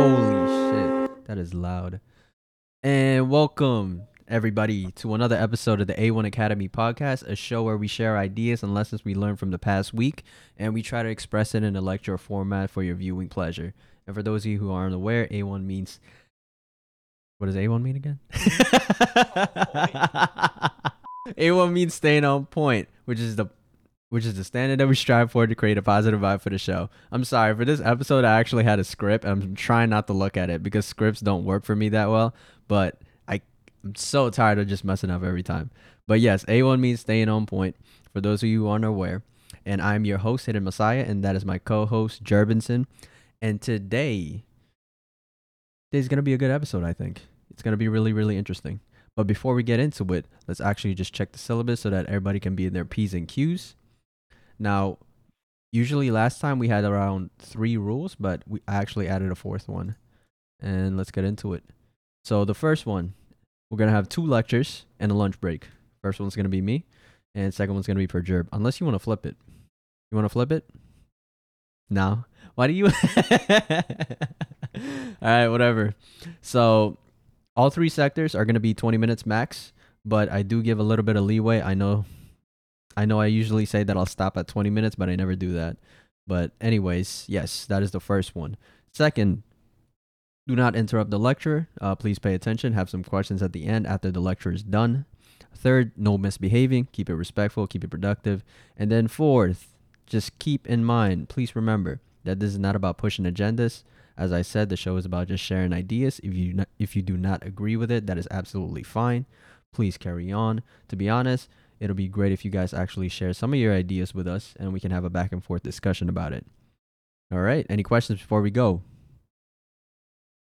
Holy shit, that is loud. And welcome everybody to another episode of the A1 Academy podcast, a show where we share ideas and lessons we learned from the past week and we try to express it in a lecture format for your viewing pleasure. And for those of you who aren't aware, A1 means what does A1 mean again? A1 means staying on point, which is the which is the standard that we strive for to create a positive vibe for the show. I'm sorry for this episode. I actually had a script. I'm trying not to look at it because scripts don't work for me that well. But I, I'm so tired of just messing up every time. But yes, A1 means staying on point. For those of you who aren't aware, and I'm your host, Hidden Messiah, and that is my co-host Jerbinson. And today, today's gonna be a good episode. I think it's gonna be really, really interesting. But before we get into it, let's actually just check the syllabus so that everybody can be in their P's and Q's. Now, usually last time we had around three rules, but we actually added a fourth one. And let's get into it. So the first one, we're gonna have two lectures and a lunch break. First one's gonna be me, and second one's gonna be per Jerb. Unless you want to flip it. You want to flip it? No. Why do you? all right, whatever. So all three sectors are gonna be 20 minutes max, but I do give a little bit of leeway. I know I know I usually say that I'll stop at 20 minutes, but I never do that. But, anyways, yes, that is the first one. Second, do not interrupt the lecture. Uh, please pay attention. Have some questions at the end after the lecture is done. Third, no misbehaving. Keep it respectful. Keep it productive. And then fourth, just keep in mind, please remember that this is not about pushing agendas. As I said, the show is about just sharing ideas. If you if you do not agree with it, that is absolutely fine. Please carry on. To be honest, it'll be great if you guys actually share some of your ideas with us and we can have a back and forth discussion about it. All right. Any questions before we go?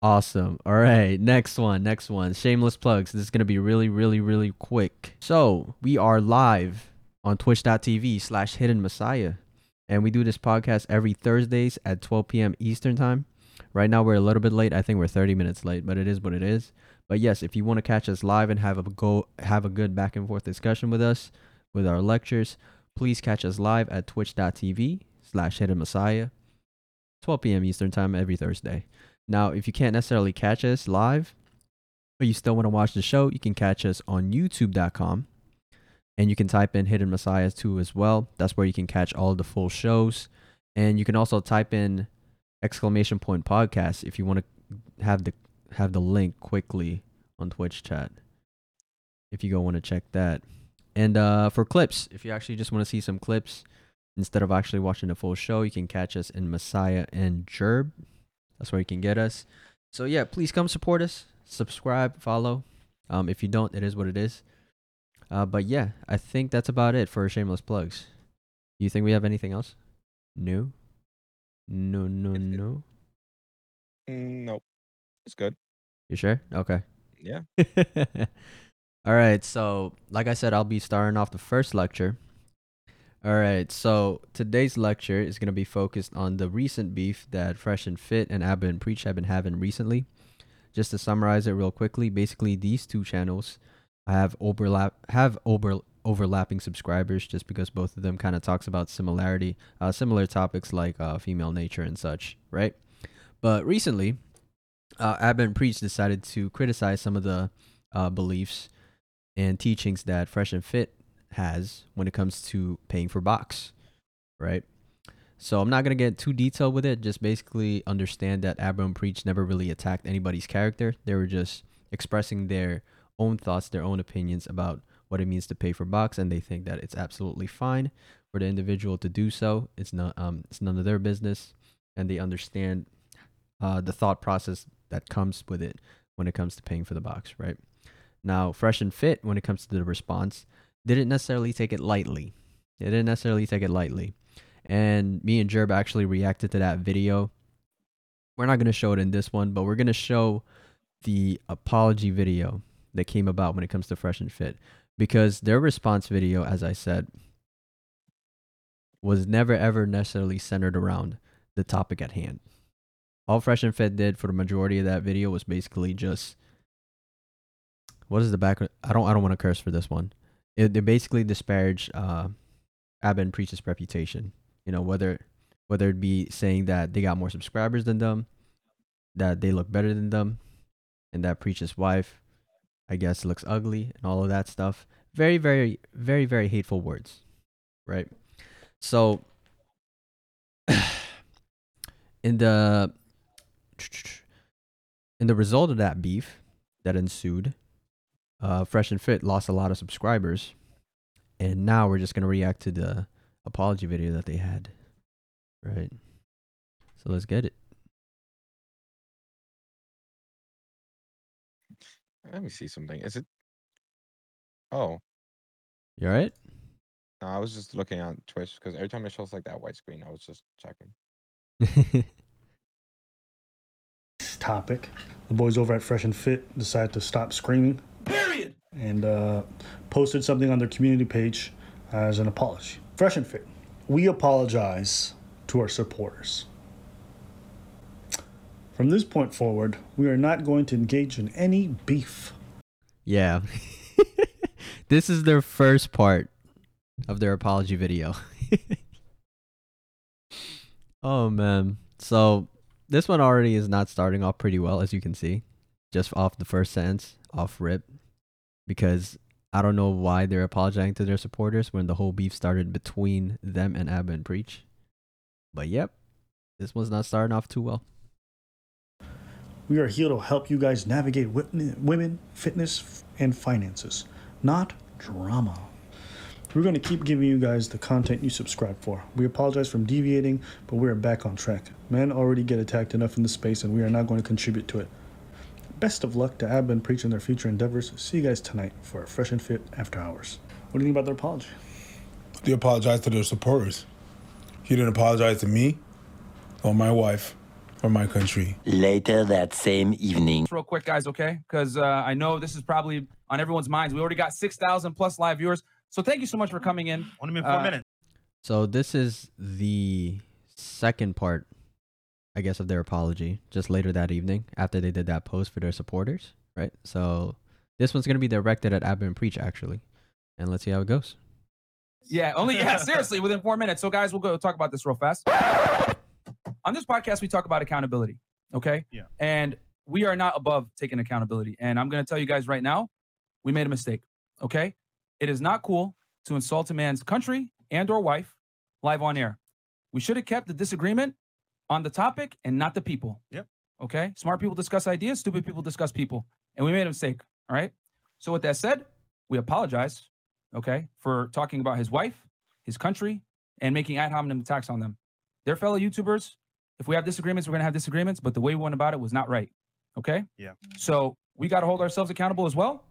Awesome. All right. Next one. Next one. Shameless plugs. This is going to be really, really, really quick. So we are live on twitch.tv slash hidden messiah. And we do this podcast every Thursdays at 12 p.m. Eastern time. Right now we're a little bit late. I think we're 30 minutes late, but it is what it is. But yes, if you want to catch us live and have a go have a good back and forth discussion with us with our lectures, please catch us live at twitch.tv slash hidden messiah, 12 p.m. Eastern time every Thursday. Now, if you can't necessarily catch us live, but you still want to watch the show, you can catch us on youtube.com and you can type in hidden messiah too as well. That's where you can catch all the full shows. And you can also type in exclamation point podcast if you want to have the have the link quickly on Twitch chat if you go want to check that. And uh, for clips, if you actually just want to see some clips instead of actually watching the full show, you can catch us in Messiah and Jerb. That's where you can get us. So yeah, please come support us, subscribe, follow. Um, if you don't, it is what it is. Uh, but yeah, I think that's about it for shameless plugs. You think we have anything else? No. No, no, no. Mm, Nope. It's good. You sure? Okay. Yeah. All right. So, like I said, I'll be starting off the first lecture. All right. So, today's lecture is going to be focused on the recent beef that Fresh and Fit and Abba and Preach have been having recently. Just to summarize it real quickly, basically these two channels have overlap have over overlapping subscribers just because both of them kind of talks about similarity uh, similar topics like uh, female nature and such, right? But recently, uh, Preach decided to criticize some of the uh, beliefs and teachings that Fresh and Fit has when it comes to paying for box, right? So I'm not gonna get too detailed with it. Just basically understand that and Preach never really attacked anybody's character. They were just expressing their own thoughts, their own opinions about what it means to pay for box, and they think that it's absolutely fine for the individual to do so. It's not um it's none of their business, and they understand uh, the thought process that comes with it when it comes to paying for the box, right? Now, Fresh and Fit, when it comes to the response, didn't necessarily take it lightly. They didn't necessarily take it lightly. And me and Jerb actually reacted to that video. We're not going to show it in this one, but we're going to show the apology video that came about when it comes to Fresh and Fit. Because their response video, as I said, was never ever necessarily centered around the topic at hand all Fresh and Fit did for the majority of that video was basically just what is the back? I don't I don't want to curse for this one. It, they basically disparage uh, and Preach's reputation. You know whether whether it be saying that they got more subscribers than them, that they look better than them, and that Preach's wife, I guess, looks ugly and all of that stuff. Very, very, very, very hateful words, right? So, in the in the result of that beef that ensued, uh, Fresh and Fit lost a lot of subscribers, and now we're just gonna react to the apology video that they had, right? So let's get it. Let me see something. Is it? Oh, You all right? no, I was just looking on Twitch because every time it shows like that white screen, I was just checking. topic. The boys over at Fresh and Fit decided to stop screaming. Period. And uh, posted something on their community page as an apology. Fresh and Fit, we apologize to our supporters. From this point forward, we are not going to engage in any beef. yeah. this is their first part of their apology video. oh man. So this one already is not starting off pretty well, as you can see, just off the first sentence, off rip, because I don't know why they're apologizing to their supporters when the whole beef started between them and Abba and Preach. But yep, this one's not starting off too well. We are here to help you guys navigate women, fitness, and finances, not drama. We're going to keep giving you guys the content you subscribe for. We apologize for deviating, but we are back on track. Men already get attacked enough in the space, and we are not going to contribute to it. Best of luck to Abba and Preach in their future endeavors. See you guys tonight for a fresh and fit after hours. What do you think about their apology? They apologized to their supporters. He didn't apologize to me or my wife or my country. Later that same evening. real quick, guys, okay? Because uh, I know this is probably on everyone's minds. We already got 6,000 plus live viewers. So thank you so much for coming in. Only been four Uh, minutes. So this is the second part, I guess, of their apology. Just later that evening, after they did that post for their supporters, right? So this one's gonna be directed at Abba and Preach, actually, and let's see how it goes. Yeah, only, yeah, seriously, within four minutes. So, guys, we'll go talk about this real fast. On this podcast, we talk about accountability, okay? Yeah. And we are not above taking accountability. And I'm going to tell you guys right now, we made a mistake, okay? It is not cool to insult a man's country and or wife live on air. We should have kept the disagreement on the topic and not the people. Yep. Okay? Smart people discuss ideas, stupid people discuss people. And we made a mistake, all right? So with that said, we apologize, okay, for talking about his wife, his country, and making ad hominem attacks on them. They're fellow YouTubers. If we have disagreements, we're gonna have disagreements, but the way we went about it was not right. Okay? Yeah. So we gotta hold ourselves accountable as well.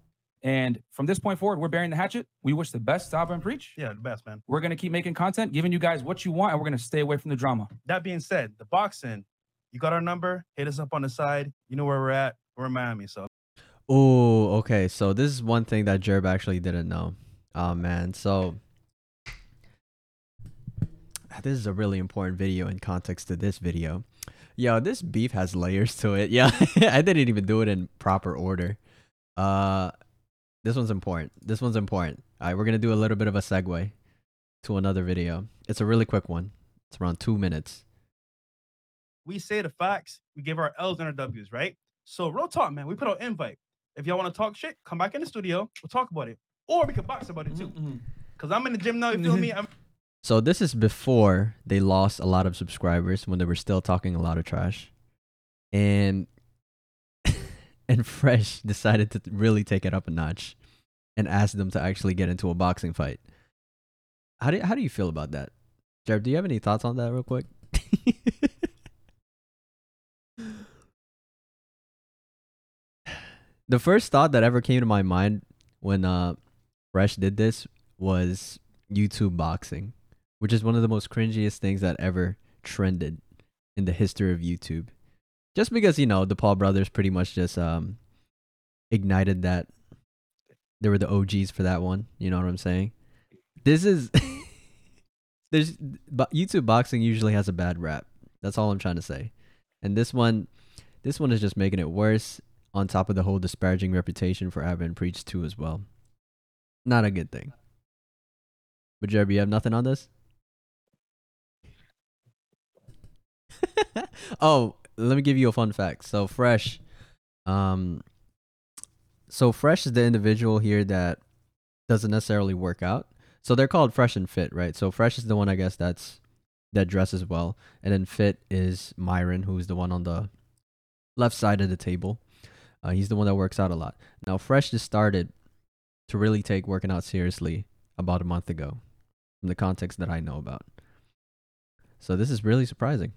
And from this point forward, we're bearing the hatchet. We wish the best to Abba and Preach. Yeah, the best, man. We're gonna keep making content, giving you guys what you want, and we're gonna stay away from the drama. That being said, the boxing, you got our number. Hit us up on the side. You know where we're at. We're in Miami, so Oh, okay. So this is one thing that Jerb actually didn't know. Oh man. So this is a really important video in context to this video. Yo, this beef has layers to it. Yeah, I didn't even do it in proper order. Uh this one's important. This one's important. All right, we're going to do a little bit of a segue to another video. It's a really quick one. It's around 2 minutes. we say the facts. We give our L's and our W's, right? So real talk, man. We put out invite. If y'all want to talk shit, come back in the studio. We'll talk about it, or we can box about it too. Mm-hmm, mm-hmm. Cause I'm in the gym now. You feel me? I'm So this is before they lost a lot of subscribers when they were still talking a lot of trash. And and Fresh decided to really take it up a notch and asked them to actually get into a boxing fight. How do how do you feel about that? Jared, do you have any thoughts on that real quick? the first thought that ever came to my mind when uh Fresh did this was YouTube boxing, which is one of the most cringiest things that ever trended in the history of YouTube. Just because, you know, the Paul brothers pretty much just um ignited that they were the OGs for that one, you know what I'm saying? This is there's YouTube boxing usually has a bad rap. That's all I'm trying to say. And this one this one is just making it worse on top of the whole disparaging reputation for Abba and Preach too as well. Not a good thing. But Jeremy, you have nothing on this? oh, let me give you a fun fact. So Fresh, um, so Fresh is the individual here that doesn't necessarily work out. So they're called Fresh and Fit, right? So Fresh is the one I guess that's that dresses well, and then Fit is Myron, who's the one on the left side of the table. Uh, he's the one that works out a lot. Now Fresh just started to really take working out seriously about a month ago, from the context that I know about. So this is really surprising.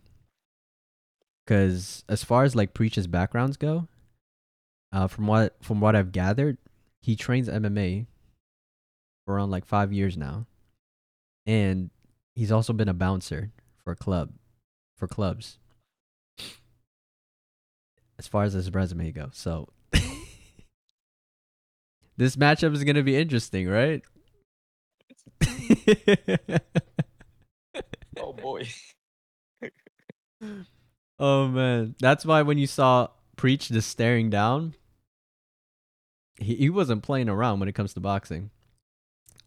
Cause as far as like Preach's backgrounds go, uh, from what from what I've gathered, he trains MMA for around like five years now, and he's also been a bouncer for a club, for clubs. As far as his resume goes, so this matchup is gonna be interesting, right? Oh boy. Oh man, that's why when you saw Preach just staring down, he he wasn't playing around when it comes to boxing.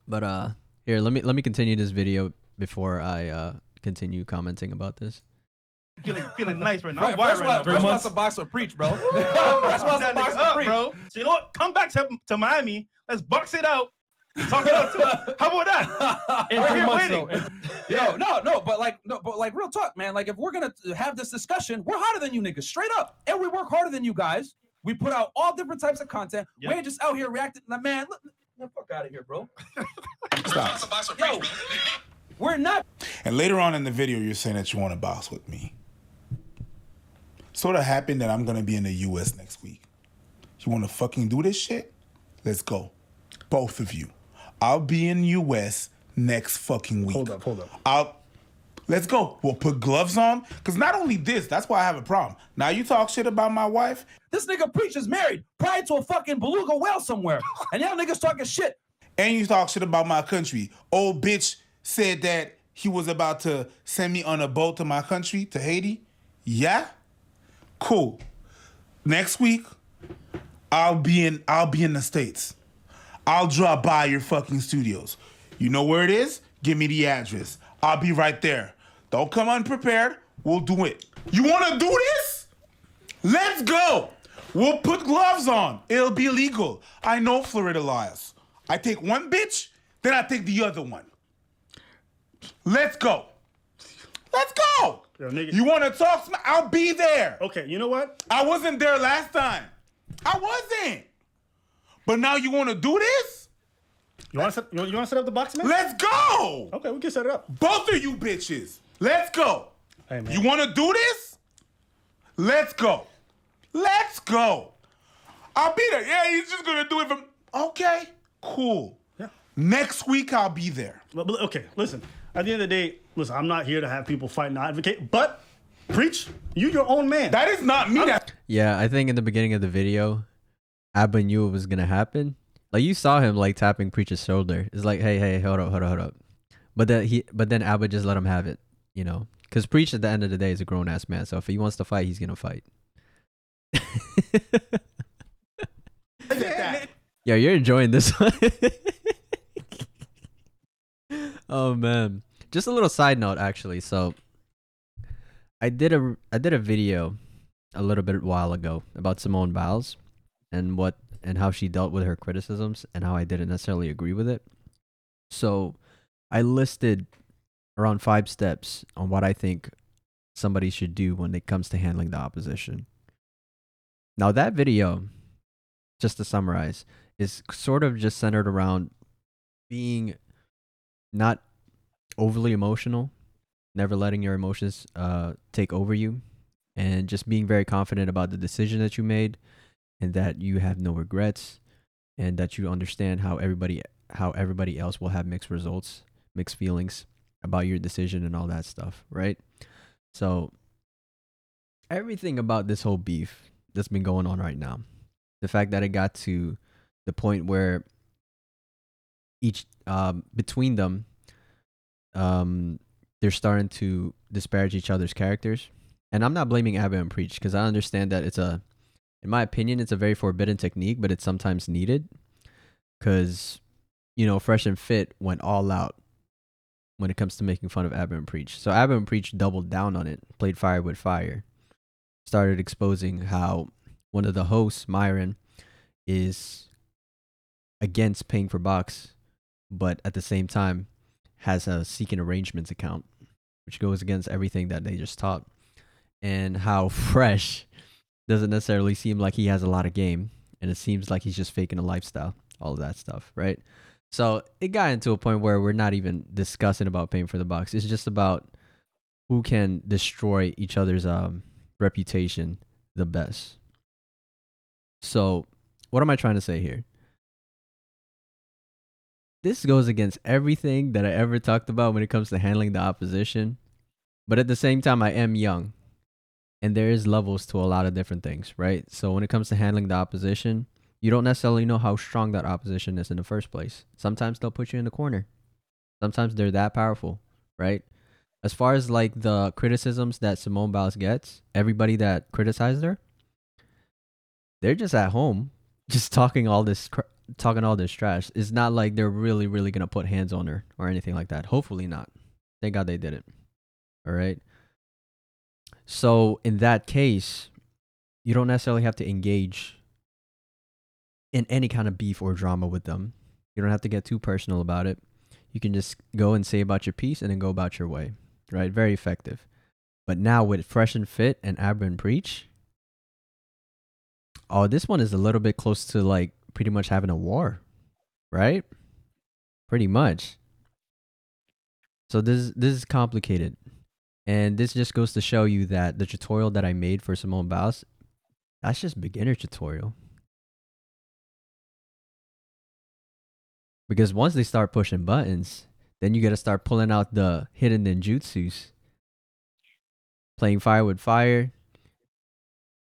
But uh, here let me let me continue this video before I uh continue commenting about this. Feeling, feeling nice right now. Fresh, I'm wired Fresh, right now, wants- bro. Fresh wants to box or preach, bro. Fresh wants to That box nigga or up, preach. bro. So you know what? Come back to, to Miami. Let's box it out. Talk it uh, How about that? In We're three here months, waiting. though. Yo, no, no, but like, no, but like, real talk, man. Like, if we're gonna have this discussion, we're harder than you niggas, straight up, and we work harder than you guys. We put out all different types of content. We Yep. ain't just out here reacting. Like, man, look, the fuck out of here, bro. Stop. Yo, we're not. And later on in the video, you're saying that you want to box with me. Sort of happened that I'm gonna be in the U.S. next week. You want to fucking do this shit? Let's go, both of you. I'll be in U.S. next fucking week. Hold up, hold up. I'll. Let's go. We'll put gloves on. Cause not only this, that's why I have a problem. Now you talk shit about my wife. This nigga preach is married, prior to a fucking beluga whale somewhere, and y'all niggas talking shit. and you talk shit about my country. Old bitch said that he was about to send me on a boat to my country, to Haiti. Yeah? Cool. Next week, I'll be in I'll be in the States. I'll drop by your fucking studios. You know where it is? Give me the address. I'll be right there. Don't come unprepared. We'll do it. You wanna do this? Let's go. We'll put gloves on. It'll be legal. I know Florida laws. I take one bitch, then I take the other one. Let's go. Let's go. Yo, nigga. You want to talk? Sm- I'll be there. Okay, you know what? I wasn't there last time. I wasn't. But now you want to do this? You want to set, you want, to set up the box, man? Let's go. Okay, we can set it up. Both of you bitches. Let's go. Hey, man. You want to do this? Let's go. Let's go. I'll be there. Yeah, he's just gonna do it from. Okay, cool. Yeah. Next week I'll be there. But- but, okay, listen. At the end of the day, listen. I'm not here to have people fight and advocate, but preach. You your own man. That is not me. That Yeah, I think in the beginning of the video, Abba knew it was gonna happen. Like you saw him like tapping Preach's shoulder. It's like, hey, hey, hold up, hold up, hold up. But then he, but then Abba just let him have it, you know, because Preach at the end of the day is a grown ass man. So if he wants to fight, he's gonna fight. yeah, you're enjoying this one. oh man, just a little side note actually. So I did a I did a video a little bit while ago about Simone Biles and what and how she dealt with her criticisms and how I didn't necessarily agree with it. So I listed around five steps on what I think somebody should do when it comes to handling the opposition. Now that video, just to summarize, is sort of just centered around being not overly emotional, never letting your emotions uh, take over you, and just being very confident about the decision that you made and that you have no regrets and that you understand how everybody how everybody else will have mixed results, mixed feelings about your decision and all that stuff, right? So everything about this whole beef that's been going on right now, the fact that it got to the point where each um between them um they're starting to disparage each other's characters. And I'm not blaming Abba and Preach because I understand that it's a in my opinion, it's a very forbidden technique, but it's sometimes needed because, you know, Fresh and Fit went all out when it comes to making fun of Abba and Preach. So Abba and Preach doubled down on it, played fire with fire. started exposing how one of the hosts, Myron, is against paying for box, but at the same time has a seeking arrangements account, which goes against everything that they just taught, and how fresh doesn't necessarily seem like he has a lot of game, and it seems like he's just faking a lifestyle, all of that stuff, right? So it got into a point where we're not even discussing about paying for the box. It's just about who can destroy each other's um, reputation the best. So, what am I trying to say here? This goes against everything that I ever talked about when it comes to handling the opposition. But at the same time, I am young. And there is levels to a lot of different things, right? So when it comes to handling the opposition, you don't necessarily know how strong that opposition is in the first place. Sometimes they'll put you in the corner. Sometimes they're that powerful, right? As far as like the criticisms that Simone Biles gets, everybody that criticized her, they're just at home, just talking all this, cr- talking all this trash. It's not like they're really, really gonna put hands on her or anything like that. Hopefully not. Thank God they didn't. All right. So in that case, you don't necessarily have to engage in any kind of beef or drama with them. You don't have to get too personal about it. You can just go and say about your piece and then go about your way. Right? Very effective. But now with Fresh and Fit and Abba and Preach, oh, this one is a little bit close to like pretty much having a war. Right? Pretty much. So this this is complicated. And this just goes to show you that the tutorial that I made for Simone Biles, that's just beginner tutorial. Because once they start pushing buttons, then you got to start pulling out the hidden ninjutsus. Playing fire with fire,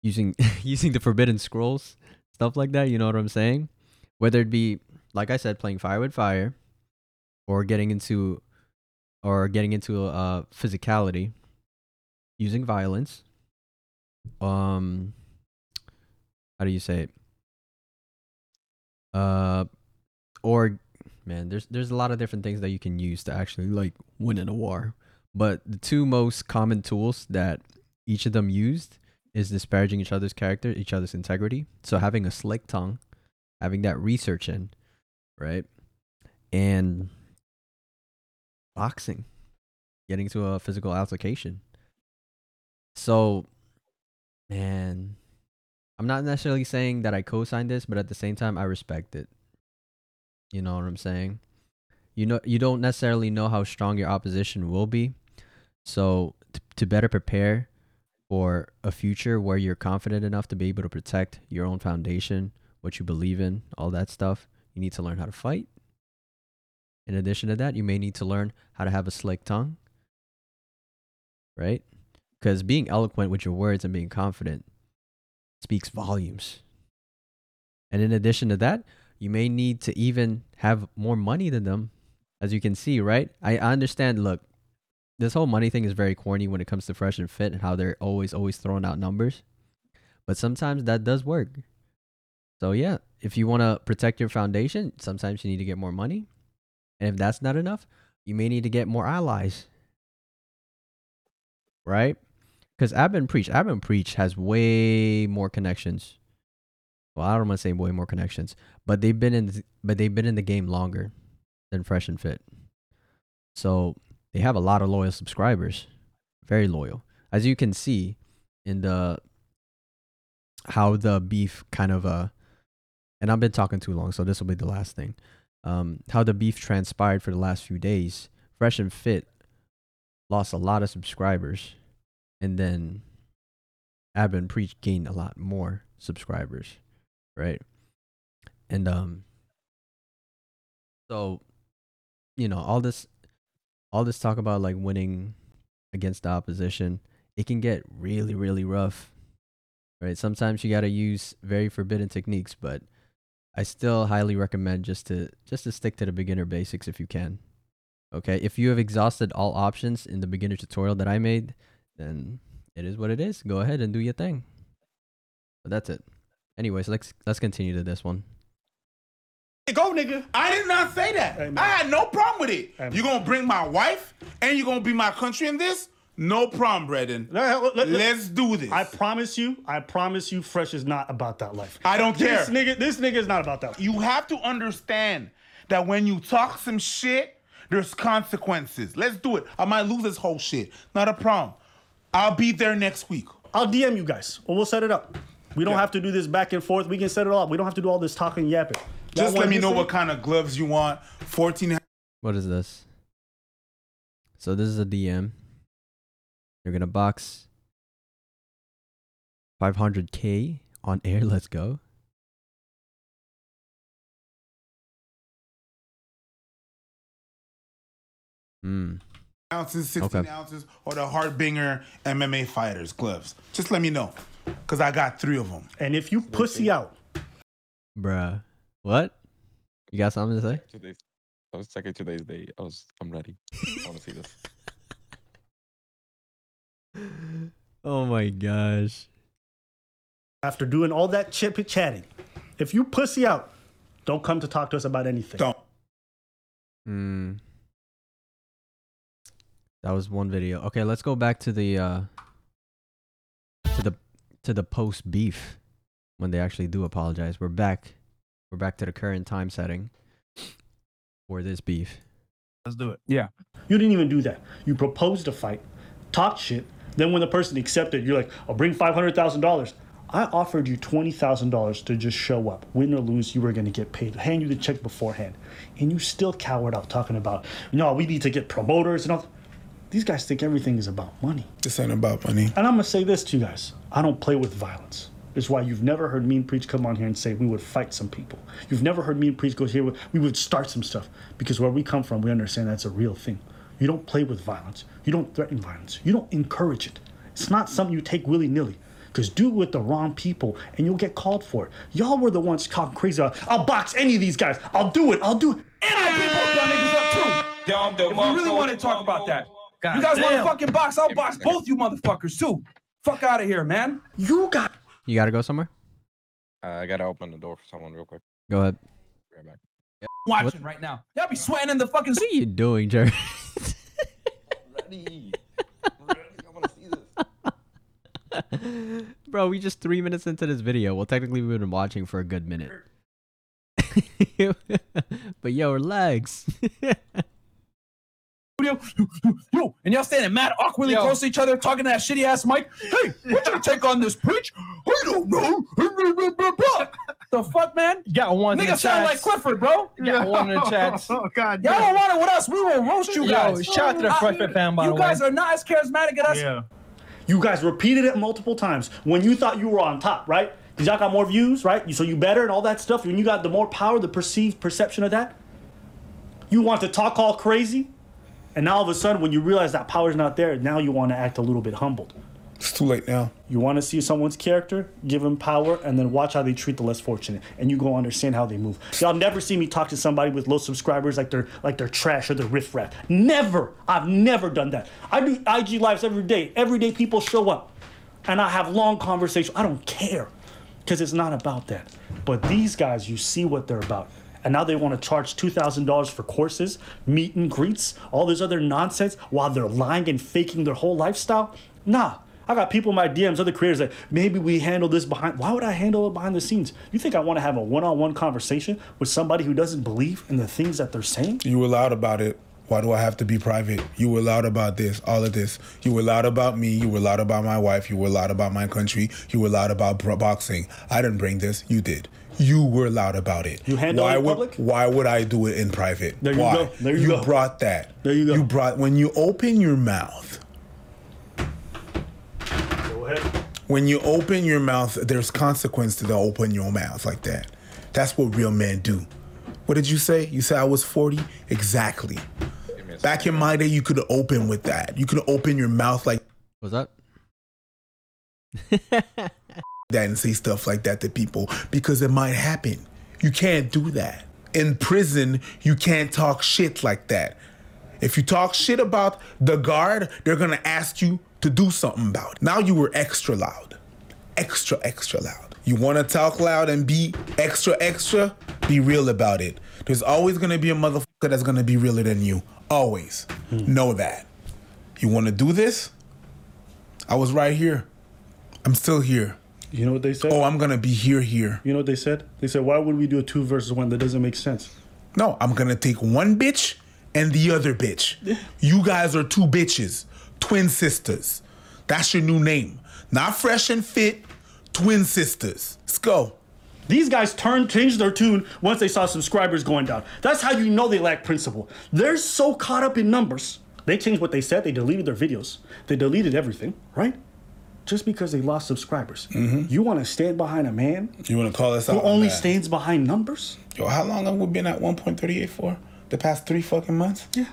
using using the forbidden scrolls, stuff like that, you know what I'm saying? Whether it be like I said playing fire with fire or getting into or getting into uh physicality using violence. Um how do you say it? Uh or man, there's there's a lot of different things that you can use to actually like win in a war. But the two most common tools that each of them used is disparaging each other's character, each other's integrity. So having a slick tongue, having that research in, right? And boxing, getting to a physical altercation. So, man, I'm not necessarily saying that I co-signed this, but at the same time, I respect it. You know what I'm saying? You know, you don't necessarily know how strong your opposition will be, so t- to better prepare for a future where you're confident enough to be able to protect your own foundation, what you believe in, all that stuff, you need to learn how to fight. In addition to that, you may need to learn how to have a slick tongue, right? Because being eloquent with your words and being confident speaks volumes. And in addition to that, you may need to even have more money than them, as you can see, right? I understand. Look, this whole money thing is very corny when it comes to fresh and fit and how they're always always throwing out numbers, but sometimes that does work. So yeah, if you want to protect your foundation, sometimes you need to get more money, and if that's not enough, you may need to get more allies, right? Because and Preach, and Preach has way more connections. Well, I don't want to say way more connections, but they've been in, th- but they've been in the game longer than Fresh and Fit. So they have a lot of loyal subscribers, very loyal. As you can see in the how the beef kind of uh, and I've been talking too long, so this will be the last thing. Um, how the beef transpired for the last few days. Fresh and Fit lost a lot of subscribers, and then Abba and Preach gained a lot more subscribers, right? And um, so you know all this, all this talk about like winning against the opposition, it can get really, really rough, right? Sometimes you got to use very forbidden techniques, but I still highly recommend just to just to stick to the beginner basics if you can. Okay, if you have exhausted all options in the beginner tutorial that I made, then it is what it is. Go ahead and do your thing. But that's it. Anyways, let's let's continue to this one. Go, nigga. I did not say that. Hey, man. I had no problem with it. Hey, man. you gonna bring my wife and you're gonna be my country in this? No problem, Brendan. Let- let- let- Let's do this. I promise you, I promise you, Fresh is not about that life. I don't care. This nigga, this nigga is not about that. you have to understand that when you talk some shit, there's consequences. Let's do it. I might lose this whole shit. Not a problem. I'll be there next week. I'll DM you guys, or we'll set it up. We don't Yeah. have to do this back and forth. We can set it all up. We don't have to do all this talking yapping. That Just let me know say- what kind of gloves you want. 14 What is this? So this is a DM. You're gonna box 500k on air. Let's go. Hmm. ounces, 16 Okay. ounces, or the Harbinger MMA fighters gloves. Just let me know. Because I got three of them. And if you pussy out, Bruh. What? You got something to say? Today's, I was checking today's date. I was, I'm ready. I want to see this. Oh my gosh. after doing all that chip chatting, if you pussy out, don't come to talk to us about anything. Don't. Hmm. That was one video. Okay, let's go back to the uh to the to the post beef when they actually do apologize. We're back. We're back to the current time setting for this beef. Let's do it. Yeah. You didn't even do that. You proposed a fight, talked shit. Then when the person accepted, you're like, "I'll bring five hundred thousand dollars." I offered you twenty thousand dollars to just show up, win or lose. You were going to get paid. Hand you the check beforehand, and you still cowered out talking about, "No, we need to get promoters and all." These guys think everything is about money. This ain't about money. And I'm gonna say this to you guys: I don't play with violence. It's why you've never heard me and Preach come on here and say we would fight some people. You've never heard me and Preach go here. We would start some stuff because where we come from, we understand that's a real thing. You don't play with violence. You don't threaten violence. You don't encourage it. It's not something you take willy nilly. Because do it with the wrong people and you'll get called for it. Y'all were the ones talking crazy about, I'll box any of these guys. I'll do it. I'll do it. And our people done niggas up too. If we really want to talk about that, you guys want to fucking box? I'll box both you motherfuckers too. Fuck out of here, man. You got You gotta go somewhere? Uh, I gotta open the door for someone real quick. Go ahead. Right back. Watching right now. Y'all be sweating in the fucking. What are you doing, Jerry? Ready. ready. I want to see this. Bro, we just three minutes into this video. Well, technically, we've been watching for a good minute. but yo, relax. studio, yo, and y'all standing mad awkwardly Yo. close to each other, talking to that shitty ass mic. Hey, what you take on this pitch? I don't know. The fuck, man? You got one in the chat. Nigga sound like. Clifford, bro. You got one in the chats. Oh God. Y'all don't want it with us. We will roast you Yo, guys. shout out to the I- Fresh Fit fan, by you the way. You guys are not as charismatic as us. Yeah. You guys repeated it multiple times when you thought you were on top, right? Because y'all got more views, right? So you better and all that stuff. When you got the more power, the perceived perception of that, you want to talk all crazy, and now all of a sudden, when you realize that power's not there, now you want to act a little bit humbled. It's too late now. You want to see someone's character, give them power, and then watch how they treat the less fortunate, and you go understand how they move. Y'all never see me talk to somebody with low subscribers like they're like they're trash or they're riffraff. Never. I've never done that. I do IG lives every day. Every day people show up, and I have long conversations. I don't care, because it's not about that. But these guys, you see what they're about. And now they want to charge $2,000 for courses, meet and greets, all this other nonsense while they're lying and faking their whole lifestyle. Nah, I got people in my DMs, other creators that maybe we handle this behind. Why would I handle it behind the scenes? You think I want to have a one on one conversation with somebody who doesn't believe in the things that they're saying? You were loud about it. Why do I have to be private? You were loud about this, all of this. You were loud about me. You were loud about my wife. You were loud about my country. You were loud about bro- boxing. I didn't bring this. You did. You were loud about it. You handle why it in would, public? Why would I do it in private? There you why? go. There you go. brought that. There you go. You brought when you open your mouth. Go ahead. When you open your mouth, there's consequence to the open your mouth like that. That's what real men do. What did you say? You said I was 40? Exactly. Give me a Back in my day, you could open with that. You could open your mouth like What's that? that and say stuff like that to people because it might happen. You can't do that. In prison, you can't talk shit like that. If you talk shit about the guard, they're gonna ask you to do something about it. Now you were extra loud. Extra, extra loud. You wanna talk loud and be extra, extra? Be real about it. There's always gonna be a motherfucker that's gonna be realer than you. Always. Hmm. Know that. You wanna do this? I was right here. I'm still here. You know what they said? Oh, I'm gonna be here here. You know what they said? They said, why would we do a two versus one? That doesn't make sense. No, I'm gonna take one bitch and the other bitch. You guys are two bitches, twin sisters. That's your new name. Not fresh and fit, twin sisters. Let's go. These guys turned, changed their tune once they saw subscribers going down. That's how you know they lack principle. They're so caught up in numbers. They changed what they said. They deleted their videos. They deleted everything, right? Just because they lost subscribers. Mm-hmm. You want to stand behind a man You wanna call us who out? Who only that? stands behind numbers? Yo, how long have we been at 1.38 for? The past three fucking months? Yeah.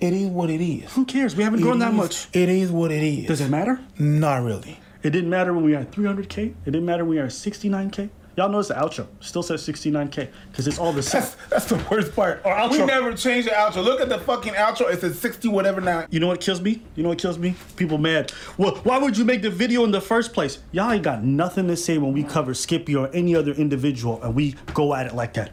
It is what it is. Who cares? We haven't grown that much. It is what it is. Does it matter? Not really. It didn't matter when we at 300K. It didn't matter when we at 69K. Y'all notice the outro still says 69K because it's all the same. That's that's the worst part. Our We outro- never changed the outro. Look at the fucking outro. It says 60 whatever now. You know what kills me? You know what kills me? People mad. Well, why would you make the video in the first place? Y'all ain't got nothing to say when we cover Skippy or any other individual and we go at it like that.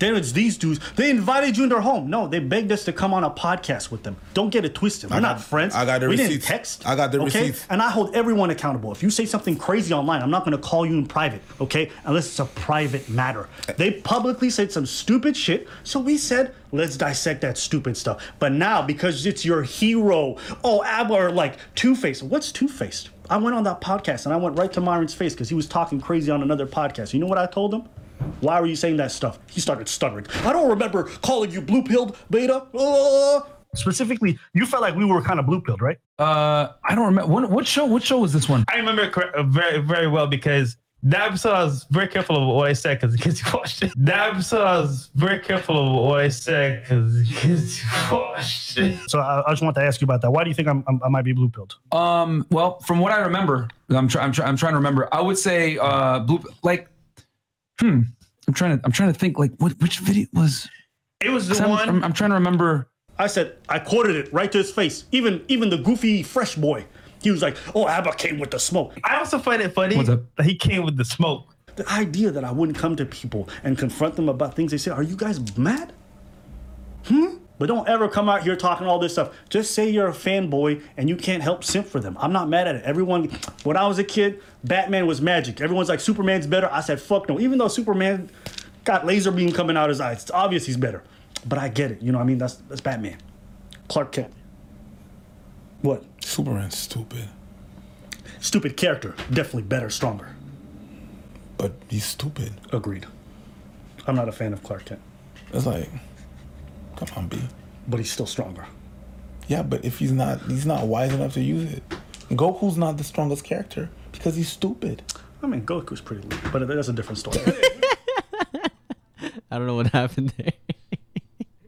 Then it's these dudes. They invited you in their home. No, they begged us to come on a podcast with them. Don't get it twisted. We're I not got- friends. I got the we receipts. didn't text. I got the okay? receipts. And I hold everyone accountable. If you say something crazy online, I'm not going to call you in private, okay? Unless it's a private matter. They publicly said some stupid shit, so we said, let's dissect that stupid stuff. But now, because it's your hero, oh, Abba, or like Two Faced. What's Two Faced? I went on that podcast and I went right to Myron's face because he was talking crazy on another podcast. You know what I told him? Why were you saying that stuff? He started stuttering. I don't remember calling you blue pilled beta. Uh. Specifically, you felt like we were kind of blue pilled, right? Uh, I don't remember what, what show. What show was this one? I remember it correct, uh, very very well because that episode I was very careful of what I said because kids watched it. That episode I was very careful of what I said because kids watched it. So I, I just want to ask you about that. Why do you think I'm, I'm, I might be blue pilled? Um, well, from what I remember, I'm trying. I'm, try- I'm trying to remember. I would say uh, blue. Like, hmm. I'm trying to. I'm trying to think. Like, what? Which video was? It was the I'm, one. I'm, I'm trying to remember. I said I quoted it right to his face. Even even the goofy fresh boy, he was like, "Oh, Abba came with the smoke." I also find it funny What's up? that he came with the smoke. The idea that I wouldn't come to people and confront them about things they say. Are you guys mad? Hmm. But don't ever come out here talking all this stuff. Just say you're a fanboy and you can't help simp for them. I'm not mad at it. Everyone, when I was a kid, Batman was magic. Everyone's like Superman's better. I said fuck no. Even though Superman got laser beam coming out his eyes, it's obvious he's better. But I get it. You know what I mean? That's that's Batman. Clark Kent. What? Superman's stupid. Stupid character. Definitely better, stronger. But he's stupid. Agreed. I'm not a fan of Clark Kent, It's like, come on, B. but he's still stronger. Yeah, but if he's not he's not wise enough to use it. Goku's not the strongest character because he's stupid. I mean, Goku's pretty weak, but that's a different story. I don't know what happened there.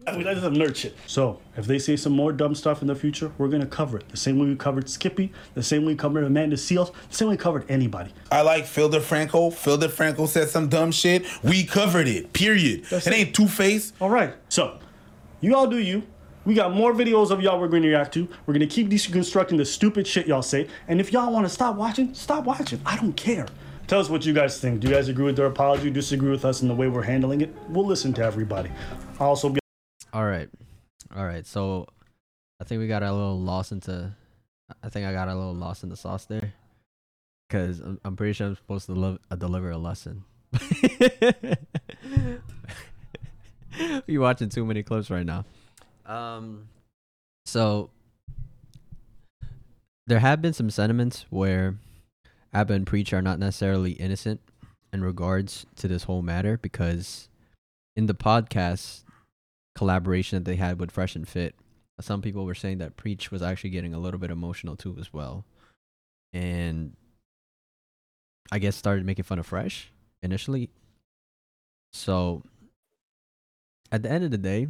I mean, that's some nerd shit. So, if they say some more dumb stuff in the future, we're gonna cover it. The same way we covered Skippy, the same way we covered Amanda Seales, the same way we covered anybody. I like Phil DeFranco. Phil DeFranco said some dumb shit. We covered it. Period. That's it it. ain't Two Face. All right. So, you all do you. We got more videos of y'all we're gonna react to. We're gonna keep deconstructing the stupid shit y'all say. And if y'all wanna stop watching, stop watching. I don't care. Tell us what you guys think. Do you guys agree with their apology? Disagree with us in the way we're handling it? We'll listen to everybody. I'll also be All right, all right. So I think we got a little lost into. I think I got a little lost in the sauce there, because I'm, I'm pretty sure I'm supposed to deliver, uh, deliver a lesson. you watching too many clips right now. Um, so there have been some sentiments where Abba and Preach are not necessarily innocent in regards to this whole matter because in the podcast collaboration that they had with Fresh and Fit, some people were saying that Preach was actually getting a little bit emotional too as well. And I guess started making fun of Fresh initially. So at the end of the day,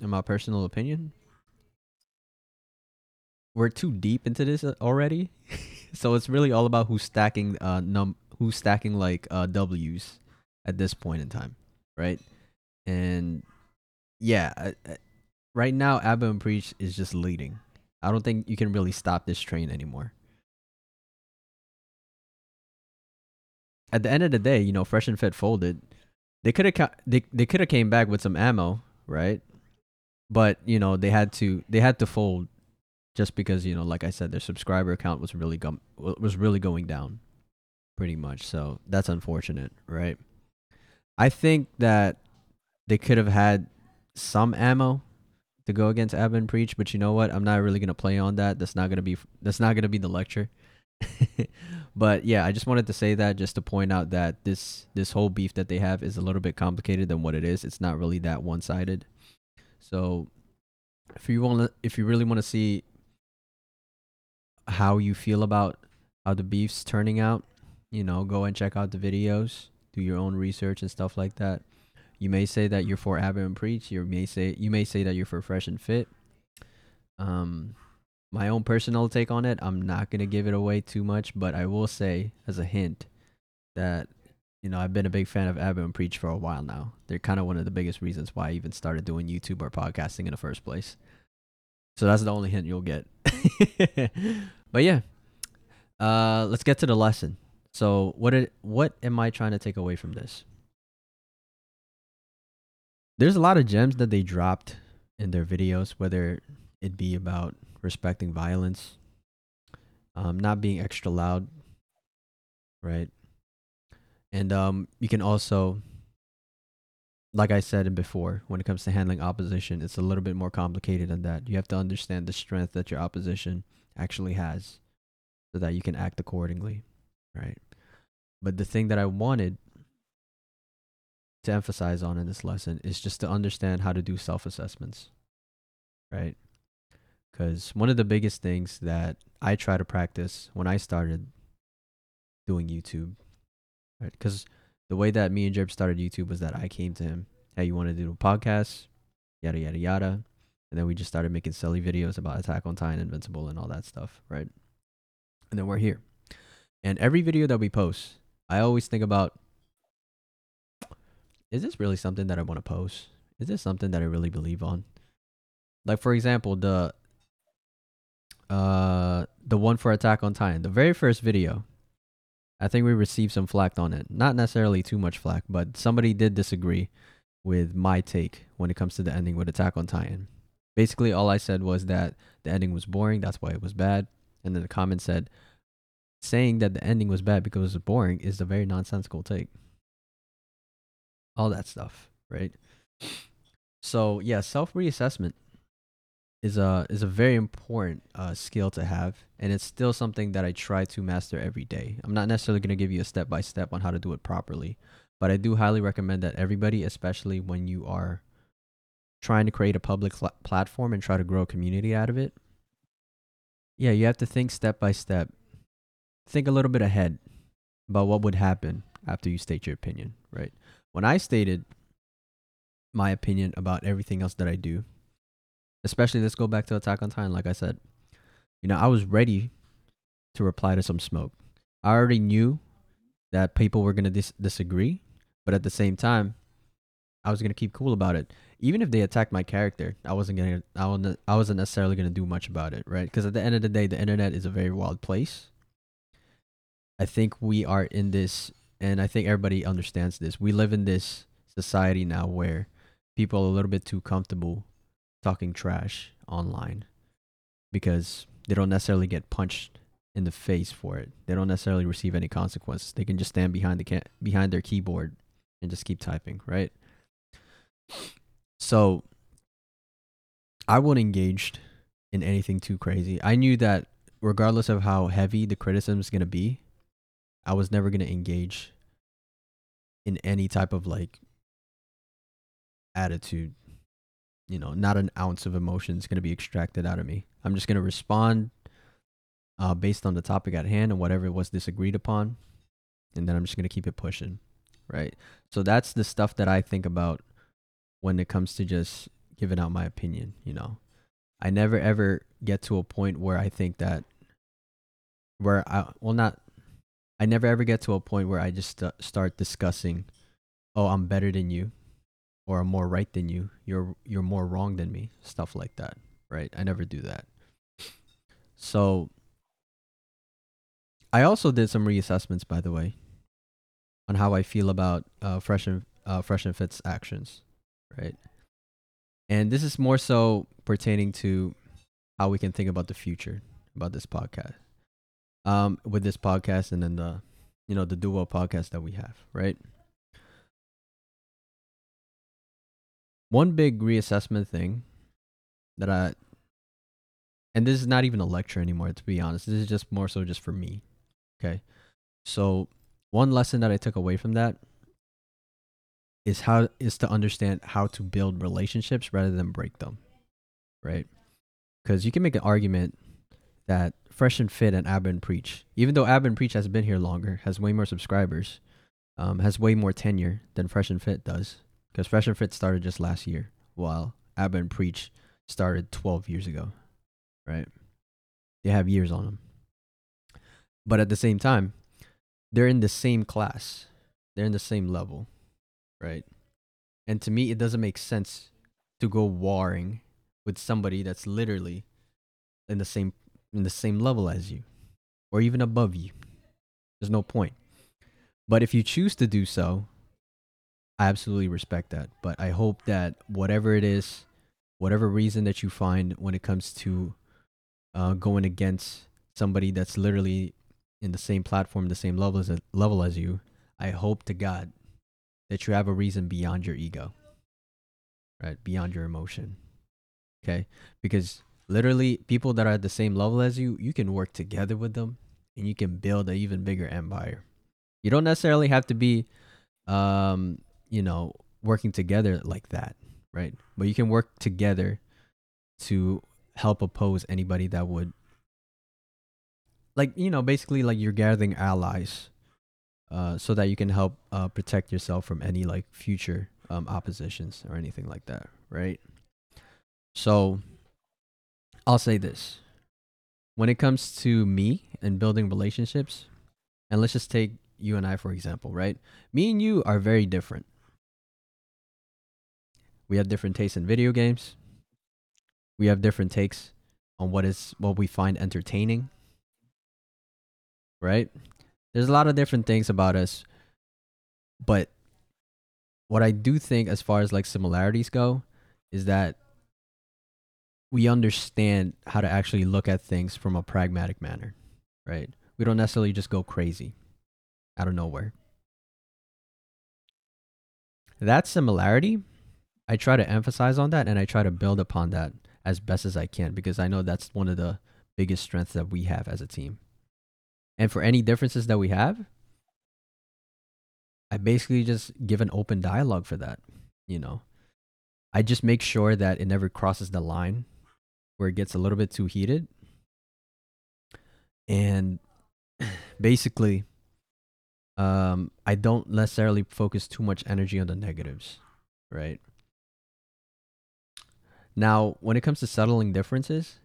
in my personal opinion, we're too deep into this uh, already. so it's really all about who's stacking uh num who's stacking like uh W's at this point in time, right? And yeah, uh, uh, right now Abba and Preach is just leading. I don't think you can really stop this train anymore. At the end of the day, you know, Fresh and Fit folded. They could have they they could have came back with some ammo, right? But you know they had to they had to fold just because you know, like I said, their subscriber count was really gum was really going down, pretty much. So that's unfortunate, right? I think that they could have had some ammo to go against Abba and Preach, but you know what? I'm not really gonna play on that. That's not gonna be that's not gonna be the lecture. but yeah, I just wanted to say that just to point out that this this whole beef that they have is a little bit complicated than what it is. It's not really that one sided. So if you want if you really want to see how you feel about how the beef's turning out, you know, go and check out the videos, do your own research and stuff like that. You may say that you're for Aba and Preach. You may say you may say that you're for Fresh and Fit. Um, my own personal take on it, I'm not gonna give it away too much, but I will say as a hint that you know I've been a big fan of Aba and Preach for a while now. They're kind of one of the biggest reasons why I even started doing YouTube or podcasting in the first place. So that's the only hint you'll get. but yeah, uh, let's get to the lesson. So what it, what am I trying to take away from this? There's a lot of gems that they dropped in their videos, whether it be about respecting violence, um, not being extra loud, right? And um, you can also, like I said before, when it comes to handling opposition, it's a little bit more complicated than that. You have to understand the strength that your opposition actually has so that you can act accordingly, right? But the thing that I wanted to emphasize on in this lesson is just to understand how to do self assessments, right? Because one of the biggest things that I try to practice when I started doing YouTube, right? Because the way that me and Jerb started YouTube was that I came to him, hey, you want to do a podcast? Yada, yada, yada. And then we just started making silly videos about Attack on Titan, Invincible, and all that stuff, right? And then we're here. And every video that we post, I always think about is this really something that I want to post? Is this something that I really believe on? Like for example, the uh the one for Attack on Titan, the very first video. I think we received some flack on it. Not necessarily too much flack, but somebody did disagree with my take when it comes to the ending with Attack on Titan. Basically, all I said was that the ending was boring, that's why it was bad. And then the comment said, saying that the ending was bad because it was boring is a very nonsensical take. All that stuff, right? So yeah, self reassessment is a is a very important uh, skill to have, and it's still something that I try to master every day. I'm not necessarily going to give you a step by step on how to do it properly, but I do highly recommend that everybody, especially when you are trying to create a public fl- platform and try to grow a community out of it, yeah, you have to think step by step. Think a little bit ahead about what would happen after you state your opinion, right? When I stated my opinion about everything else that I do, especially let's go back to Attack on Titan. Like I said, you know, I was ready to reply to some smoke. I already knew that people were gonna dis- disagree, but at the same time, I was gonna keep cool about it. Even if they attacked my character, I wasn't gonna, I wasn't, I wasn't necessarily gonna do much about it, right? Because at the end of the day, the internet is a very wild place. I think we are in this, and I think everybody understands this. We live in this society now where people are a little bit too comfortable talking trash online because they don't necessarily get punched in the face for it. They don't necessarily receive any consequences. They can just stand behind the ca- behind their keyboard and just keep typing, right? So I wasn't engaged in anything too crazy. I knew that regardless of how heavy the criticism is going to be, I was never going to engage in any type of like attitude you know, not an ounce of emotion is going to be extracted out of me. I'm just going to respond uh, based on the topic at hand and whatever was disagreed upon. And then I'm just going to keep it pushing. Right. So that's the stuff that I think about when it comes to just giving out my opinion. You know, I never ever get to a point where I think that, where I, well, not, I never ever get to a point where I just uh, start discussing, oh, I'm better than you or I'm more right than you. You're you're more wrong than me. Stuff like that, right? I never do that. So I also did some reassessments, by the way, on how I feel about uh, Fresh and uh, Fresh and Fit's actions, right? And this is more so pertaining to how we can think about the future about this podcast. Um, with this podcast and then the, you know, the duo podcast that we have, right? One big reassessment thing that I, and this is not even a lecture anymore, to be honest. This is just more so just for me. Okay. So, one lesson that I took away from that is how is to understand how to build relationships rather than break them. Right? Because you can make an argument that Fresh and Fit and and Preach, even though and Preach has been here longer, has way more subscribers, um, has way more tenure than Fresh and Fit does. Because Fresh and Fit started just last year, while Aba and Preach started 12 years ago. Right? They have years on them. But at the same time, they're in the same class. They're in the same level. Right? And to me, it doesn't make sense to go warring with somebody that's literally in the same in the same level as you or even above you. There's no point. But if you choose to do so, I absolutely respect that. But I hope that whatever it is, whatever reason that you find when it comes to uh, going against somebody that's literally in the same platform, the same level as level as you, I hope to God that you have a reason beyond your ego, right? Beyond your emotion. Okay, because literally people that are at the same level as you, you can work together with them and you can build an even bigger empire. You don't necessarily have to be, um, you know, working together like that, right? But you can work together to help oppose anybody that would, like, you know, basically like you're gathering allies, uh, so that you can help uh, protect yourself from any like future um, oppositions or anything like that, right? So I'll say this. When it comes to me and building relationships, and let's just take you and I for example, right? Me and you are very different. We have different tastes in video games. We have different takes on what is what we find entertaining. Right? There's a lot of different things about us. But what I do think as far as like similarities go is that we understand how to actually look at things from a pragmatic manner, right? We don't necessarily just go crazy out of nowhere. That similarity, I try to emphasize on that and I try to build upon that as best as I can because I know that's one of the biggest strengths that we have as a team. And for any differences that we have, I basically just give an open dialogue for that, you know. I just make sure that it never crosses the line where it gets a little bit too heated. And basically, um, I don't necessarily focus too much energy on the negatives, right? Now, when it comes to settling differences,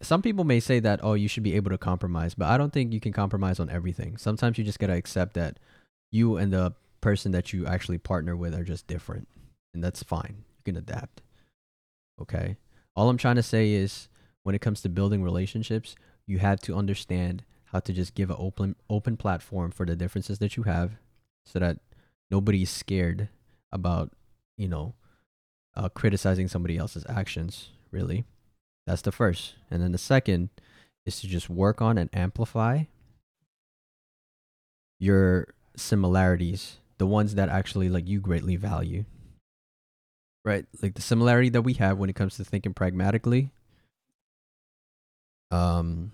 some people may say that, oh, you should be able to compromise, but I don't think you can compromise on everything. Sometimes you just got to accept that you and the person that you actually partner with are just different, and that's fine. You can adapt. Okay. All I'm trying to say is when it comes to building relationships, you have to understand how to just give an open open platform for the differences that you have so that nobody's scared about, you know, uh, criticizing somebody else's actions, really. That's the first. And then the second is to just work on and amplify your similarities, the ones that actually like you greatly value right? Like the similarity that we have when it comes to thinking pragmatically. Um,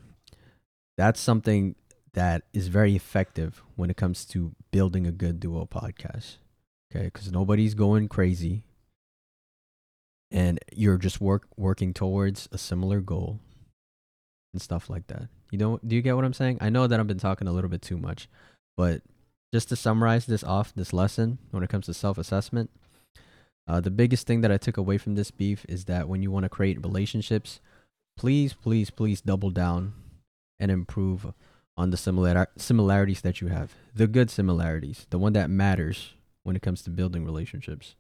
that's something that is very effective when it comes to building a good duo podcast. Okay, because nobody's going crazy, and you're just work working towards a similar goal and stuff like that. You know, do you get what I'm saying? I know that I've been talking a little bit too much, but just to summarize this off, this lesson when it comes to self assessment, uh, the biggest thing that I took away from this beef is that when you want to create relationships, please, please, please double down and improve on the similar similarities that you have. The good similarities, the one that matters when it comes to building relationships.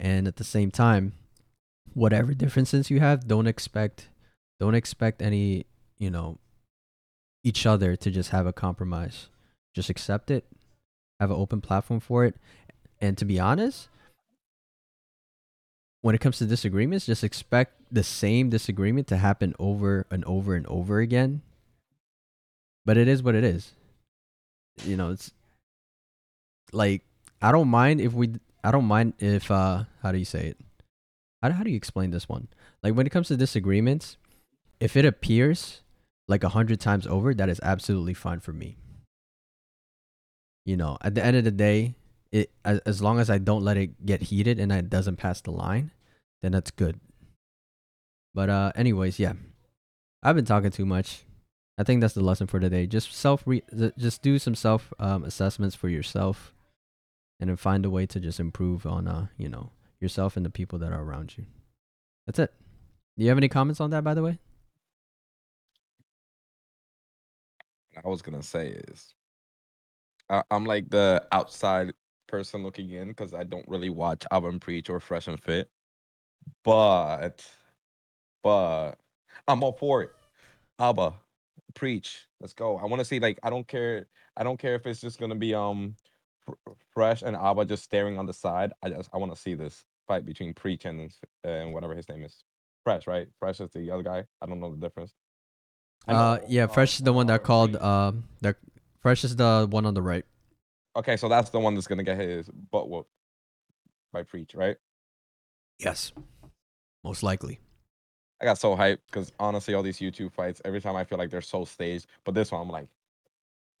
And at the same time, whatever differences you have, don't expect don't expect any, you know, each other to just have a compromise. Just accept it, have an open platform for it. And to be honest, when it comes to disagreements, just expect the same disagreement to happen over and over and over again. But it is what it is. You know, it's like I don't mind if we I don't mind if uh how do you say it? How how do you explain this one? Like when it comes to disagreements, if it appears like a hundred times over, that is absolutely fine for me. You know, at the end of the day, it as, as long as I don't let it get heated and it doesn't pass the line, then that's good. But uh anyways, yeah. I've been talking too much. I think that's the lesson for today. Just self re- just do some self um, assessments for yourself and then find a way to just improve on uh, you know, yourself and the people that are around you. That's it. Do you have any comments on that by the way? I was gonna say is, I, I'm like the outside person looking in because I don't really watch Album Preach or Fresh and Fit, but, but I'm all for it. Aba, preach. Let's go. I want to see like I don't care. I don't care if it's just gonna be um, Fresh and Aba just staring on the side. I just I want to see this fight between Preach and and whatever his name is. Fresh, right? Fresh is the other guy. I don't know the difference. Uh yeah, Fresh is the one that called um that Fresh is the one on the right. Okay, so that's the one that's gonna get his butt whooped by Preach, right? Yes. Most likely. I got so hyped because honestly, all these YouTube fights, every time I feel like they're so staged, but this one I'm like,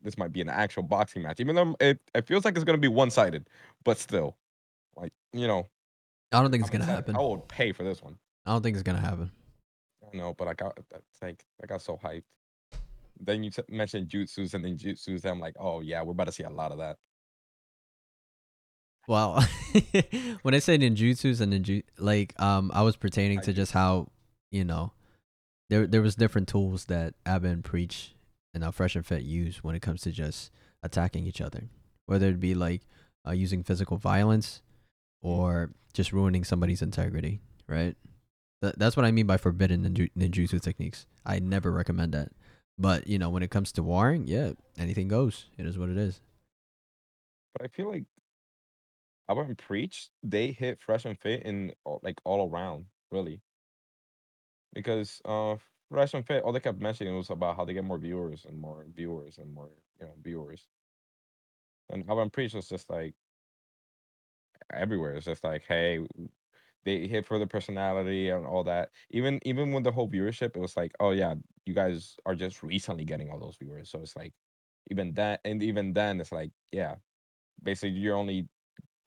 this might be an actual boxing match, even though it, it feels like it's gonna be one sided, but still, like you know, I don't think it's gonna happen. I would pay for this one. I don't think it's gonna happen. I don't know, but I got like I got so hyped. Then you t- mentioned jutsus and then jutsus, and I'm like, oh yeah, we're about to see a lot of that. Well, when I say ninjutsus and ninju, like um, I was pertaining to just how you know there there was different tools that Abba and Preach and uh, Fresh and Fit use when it comes to just attacking each other, whether it be like uh, using physical violence or just ruining somebody's integrity, right? Th- that's what I mean by forbidden ninju- ninjutsu techniques. I never recommend that. But you know, when it comes to warring, yeah, anything goes. It is what it is. But I feel like I wouldn't preach. They hit fresh and fit in like all around, really. Because uh fresh and fit, all they kept mentioning was about how they get more viewers and more viewers and more, you know, viewers. And wouldn't preach was just like everywhere. It's just like, hey, they hit for the personality and all that. Even even with the whole viewership, it was like, oh yeah, you guys are just recently getting all those viewers. So it's like even that and even then it's like, yeah, basically you're only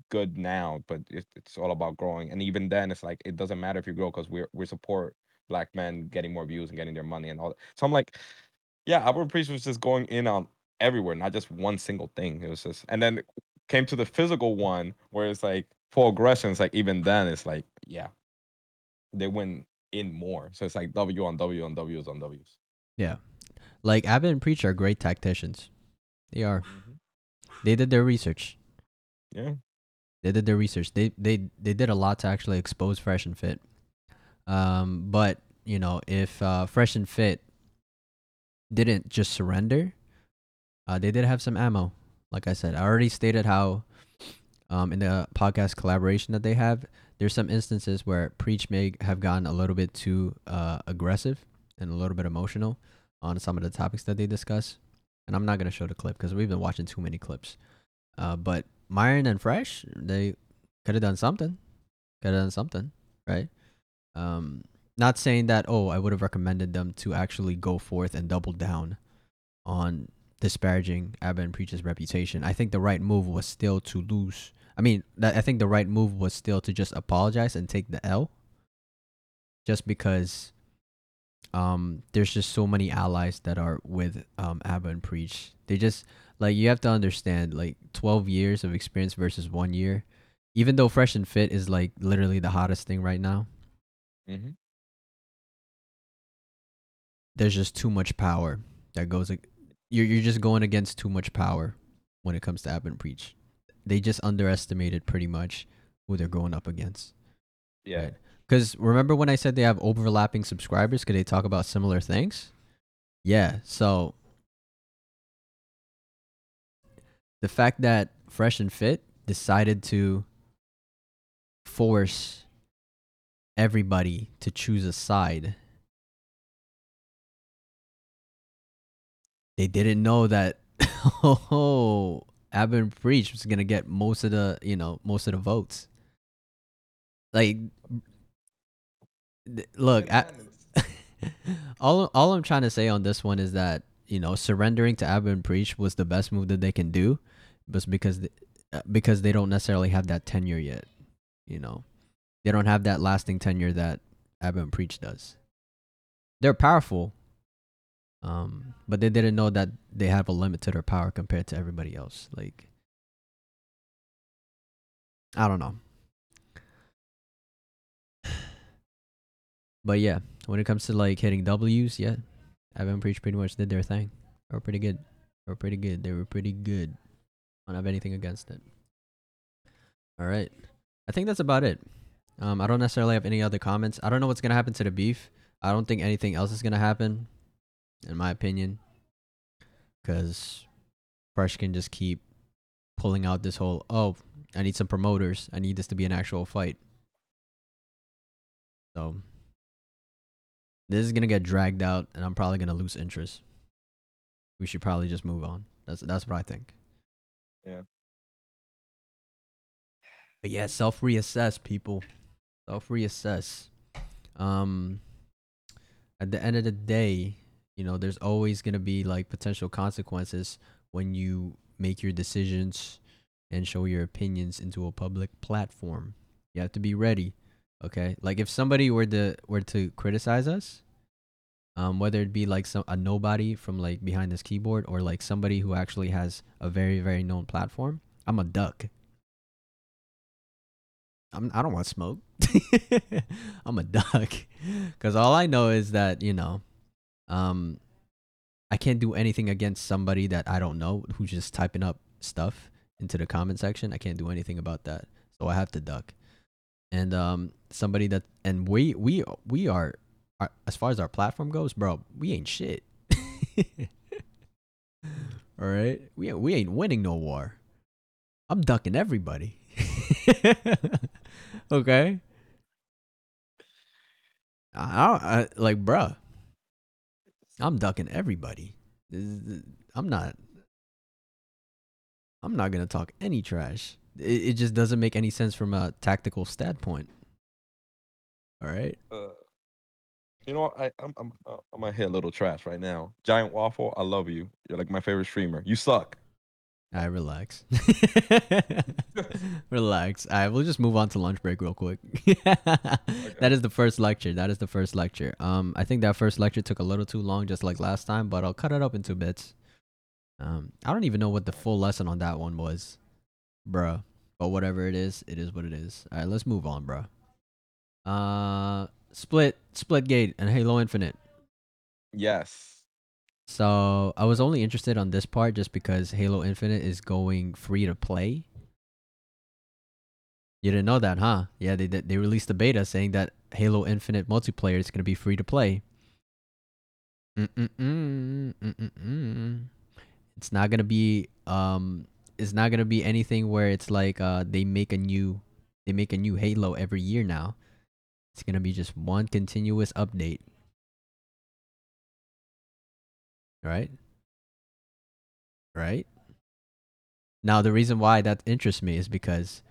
good now, but it, it's all about growing. And even then, it's like it doesn't matter if you grow because we're we support black men getting more views and getting their money and all that. So I'm like, yeah, Albert Priest was just going in on everywhere, not just one single thing. It was just, and then came to the physical one where it's like full aggression. It's like even then, it's like yeah, they went in more. So it's like W on W on W's on W's. Yeah. Like Aba and Preach are great tacticians. They are. Mm-hmm. They did their research. Yeah. They did their research. They they they did a lot to actually expose Fresh and Fit. Um, but you know, if uh, Fresh and Fit didn't just surrender, uh, they did have some ammo. Like I said, I already stated how, um, in the podcast collaboration that they have, there's some instances where Preach may have gotten a little bit too uh, aggressive and a little bit emotional on some of the topics that they discuss. And I'm not gonna show the clip because we've been watching too many clips. Uh, but Myron and Fresh, they could have done something. Could have done something, right? Um, not saying that. Oh, I would have recommended them to actually go forth and double down on disparaging Aba and Preach's reputation. I think the right move was still to lose. I mean, that I think the right move was still to just apologize and take the L. Just because um there's just so many allies that are with um Aba and Preach. They just like you have to understand like 12 years of experience versus 1 year. Even though Fresh and Fit is like literally the hottest thing right now, Mm-hmm. there's just too much power that goes ag- you're you're just going against too much power when it comes to Aba and Preach. They just underestimated pretty much who they're going up against. Yeah. Because remember when I said they have overlapping subscribers? Could they talk about similar things? Yeah. So the fact that Fresh and Fit decided to force everybody to choose a side. They didn't know that oh Abin Preach was gonna get most of the you know most of the votes. Like, look, I, all all I'm trying to say on this one is that you know surrendering to Abin Preach was the best move that they can do, but because uh, because they don't necessarily have that tenure yet. You know, they don't have that lasting tenure that Abin Preach does. They're powerful, um, but they didn't know that they have a limit to their power compared to everybody else. Like, I don't know. But yeah, when it comes to like hitting W's, yeah, Evan Preach pretty much did their thing. They were pretty good. They were pretty good. They were pretty good. I don't have anything against it. All right, I think that's about it. Um, I don't necessarily have any other comments. I don't know what's gonna happen to the beef. I don't think anything else is gonna happen, in my opinion, because Fresh can just keep pulling out this whole oh, I need some promoters. I need this to be an actual fight. So this is gonna get dragged out, and I'm probably gonna lose interest. We should probably just move on. That's that's what I think. Yeah. But yeah, self reassess, people. Self reassess. Um, at the end of the day, you know, there's always gonna be like potential consequences when you make your decisions and show your opinions into a public platform. You have to be ready. Okay, like if somebody were to were to criticize us, um, whether it be like some a nobody from like behind this keyboard or like somebody who actually has a very very known platform, I'm a duck. I'm I don't want smoke. I'm a duck, because all I know is that you know, um, I can't do anything against somebody that I don't know who's just typing up stuff into the comment section. I can't do anything about that, so I have to duck. And um somebody that and we we we are, are as far as our platform goes bro we ain't shit. All right we we ain't winning no war. I'm ducking everybody. Okay I, I like bruh i'm ducking everybody i'm not i'm not gonna talk any trash it, it just doesn't make any sense from a tactical standpoint. All right. Uh, you know what? I I'm I'm uh, I'm gonna hit a little trash right now. Giant waffle, I love you. You're like my favorite streamer. You suck. I relax. relax. I we'll just move on to lunch break real quick. That is the first lecture. That is the first lecture. Um, I think that first lecture took a little too long, just like last time, but I'll cut it up into bits. Um, I don't even know what the full lesson on that one was, bruh. But whatever it is, it is what it is. All right, let's move on, bruh. Uh, split, Splitgate, and Halo Infinite. Yes. So I was only interested on this part just because Halo Infinite is going free to play. You didn't know that, huh? Yeah, they they released a beta saying that Halo Infinite multiplayer is gonna be free to play. Mm-mm-mm. It's not gonna be um. It's not gonna be anything where it's like uh they make a new they make a new Halo every year now. It's gonna be just one continuous update. Right? Right? Now the reason why that interests me is because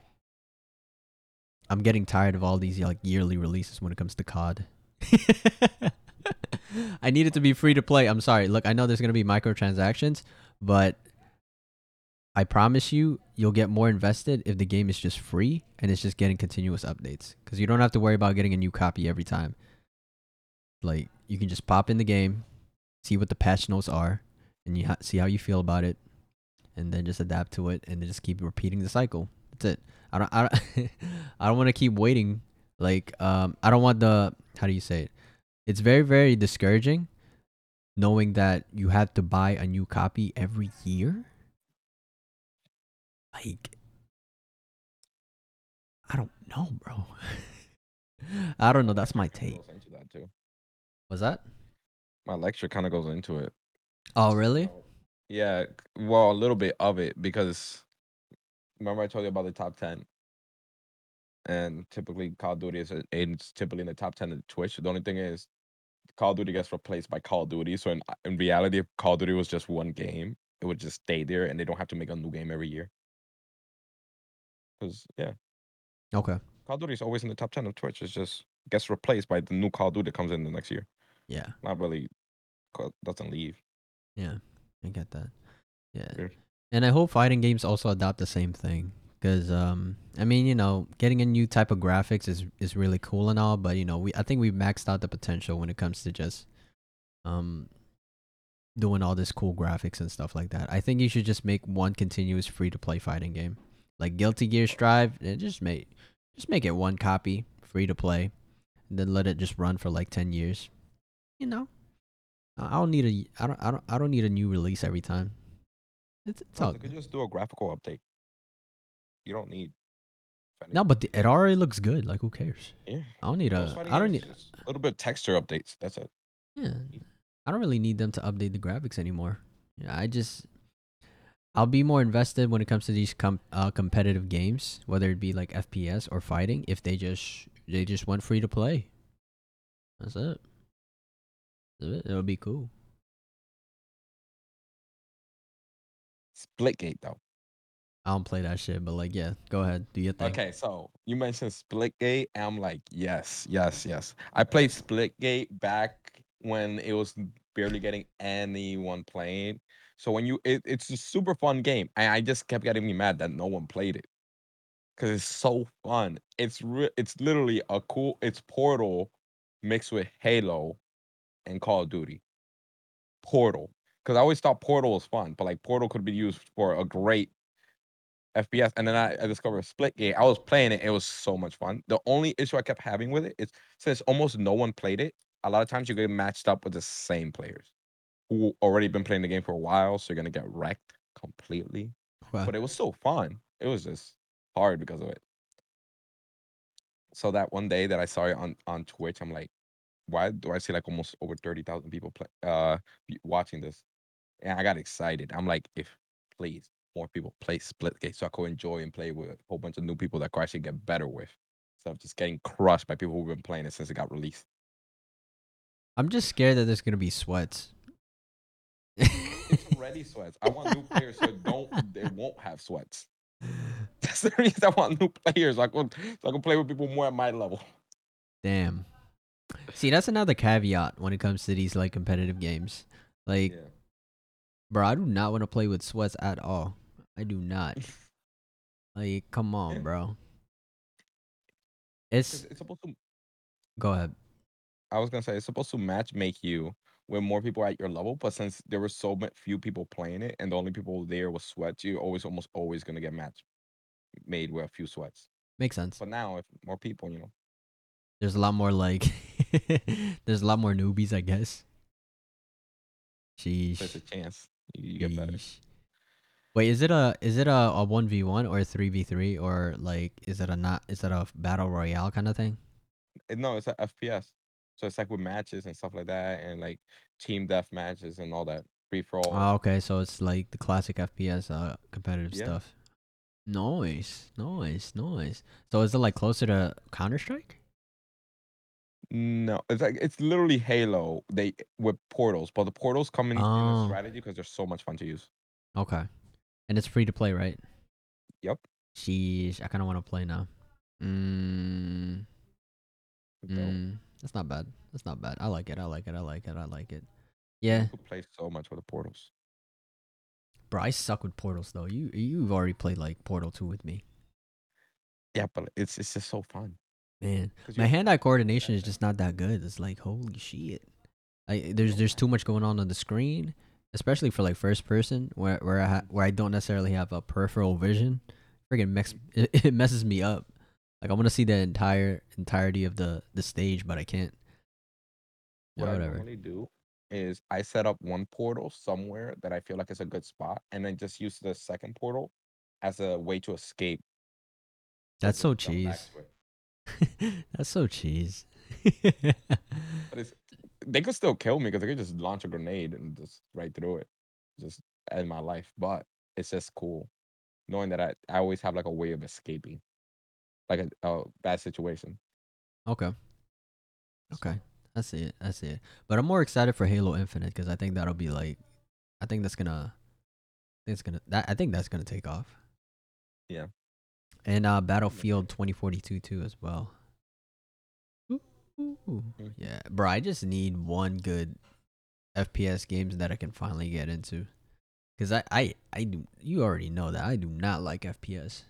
I'm getting tired of all these like yearly releases when it comes to COD. I need it to be free to play. I'm sorry. Look, I know there's gonna be microtransactions, but I promise you, you'll get more invested if the game is just free and it's just getting continuous updates. Because you don't have to worry about getting a new copy every time. Like you can just pop in the game, see what the patch notes are, and you ha- see how you feel about it, and then just adapt to it, and then just keep repeating the cycle. That's it. I don't. I don't. I don't want to keep waiting. Like um, I don't want the. How do you say it? It's very very discouraging, knowing that you have to buy a new copy every year. Like, I don't know, bro. I don't know. That's my take. goes into that too. Was that? My lecture kind of goes into it. Oh, really? So, Yeah, well, a little bit of it because remember I told you about the top ten. and typically Call of Duty is it's typically in the top ten of Twitch. The only thing is, Call of Duty gets replaced by Call of Duty. So in in reality, if Call of Duty was just one game, it would just stay there, and they don't have to make a new game every year. Because yeah, Okay. Call of Duty is always in the top ten of Twitch. It's just gets replaced by the new Call of Duty that comes in the next year. Yeah. Not really, doesn't leave. Yeah. I get that. Yeah. Weird. And I hope fighting games also adopt the same thing. Cause um, I mean, you know, getting a new type of graphics is is really cool and all, but you know, we I think we've maxed out the potential when it comes to just um doing all this cool graphics and stuff like that. I think you should just make one continuous free to play fighting game. Like Guilty Gear Strive, and just make just make it one copy, free to play, and then let it just run for like 10 years. You know. I I don't need a I don't I don't I don't need a new release every time. It's, it's all they could good. just do a graphical update. You don't need. No, but the, it already looks good. Like who cares? Yeah. I don't need Most a fighting I don't need a little bit of texture updates. That's it. yeah. I don't really need them to update the graphics anymore. Yeah, I just I'll be more invested when it comes to these com- uh, competitive games, whether it be like FPS or fighting. If they just they just went free to play. That's it. It'll be cool. Splitgate though. I don't play that shit, but like, yeah, go ahead, do your thing. Okay, so you mentioned Splitgate, and I'm like, yes, yes, yes. I played Splitgate back when it was barely getting anyone playing. So when you, it, it's a super fun game, and I just kept getting me mad that no one played it because it's so fun. It's re- it's literally a cool. It's Portal mixed with Halo and Call of Duty. Portal, because I always thought Portal was fun, but like Portal could be used for a great FPS, and then I, I discovered Splitgate. I was playing it; it was so much fun. The only issue I kept having with it is since almost no one played it. A lot of times you get matched up with the same players who already been playing the game for a while, so you're gonna get wrecked completely. Okay. But it was so fun. It was just hard because of it. So that one day that I saw it on on Twitch, I'm like, why do I see like almost over thirty thousand people play uh watching this? And I got excited. I'm like, if please more people play Splitgate so I could enjoy and play with a whole bunch of new people that I could actually get better with. So I'm just getting crushed by people who've been playing it since it got released. I'm just scared that there's gonna be sweats. It's already sweats. I want new players so don't they won't have sweats. That's the reason I want new players. So I could so I can play with people more at my level. Damn. See, that's another caveat when it comes to these like competitive games. Like, Yeah. bro, I do not want to play with sweats at all. I do not. Like, come on, Yeah. bro. It's, It's supposed to go ahead. I was gonna say it's supposed to match make you with more people at your level, but since there were so few people playing it and the only people there was sweats, you're always almost always gonna get match made with a few sweats. Makes sense. But now if more people, you know, There's a lot more like, there's a lot more newbies, I guess. there's Sheesh. a chance you, get better. Wait, is it a is it a a one v one or a three v three or like is it a not is it a battle royale kind of thing? No, it's a FPS. So it's like with matches and stuff like that, and like team death matches and all that free for all. Oh, okay, so it's like the classic FPS uh competitive Yeah. stuff. Nice, nice, nice. So is it like closer to Counter Strike? No, it's like it's literally Halo. They with portals, but the portals come in, in Oh. a strategy because they're so much fun to use. Okay, and it's free to play, right? Yep. Sheesh, I kind of want to play now. Mm, So mm, that's not bad. That's not bad. I like it. I like it. I like it. I like it. you Yeah, could play so much with the portals. bro, I suck with portals though. You you've already played like Portal Two with me, Yeah, but it's it's just so fun. Man. My hand-eye coordination is just not that good. It's like holy shit. I there's there's too much going on on the screen, especially for like first person where where I ha- where I don't necessarily have a peripheral vision. Freaking mess it, it messes me up. Like I want to see the entire entirety of the the stage, but I can't. What I whatever. normally do is I set up one portal somewhere that I feel like is a good spot, and then just use the second portal as a way to escape. That's so just jump back cheese. That's so cheese. They could still kill me because they could just launch a grenade and just right through it, just end my life. But it's just cool knowing that I, I always have like a way of escaping. like a, a bad situation. Okay. Okay. I see it. I see it. But I'm more excited for Halo Infinite because I think that'll be like, I think that's gonna, I think it's gonna that I think that's gonna take off. Yeah. And uh, Battlefield 2042 too as well. Ooh. Yeah, bro. I just need one good FPS games that I can finally get into. Cause I I I do. You already know that I do not like FPS,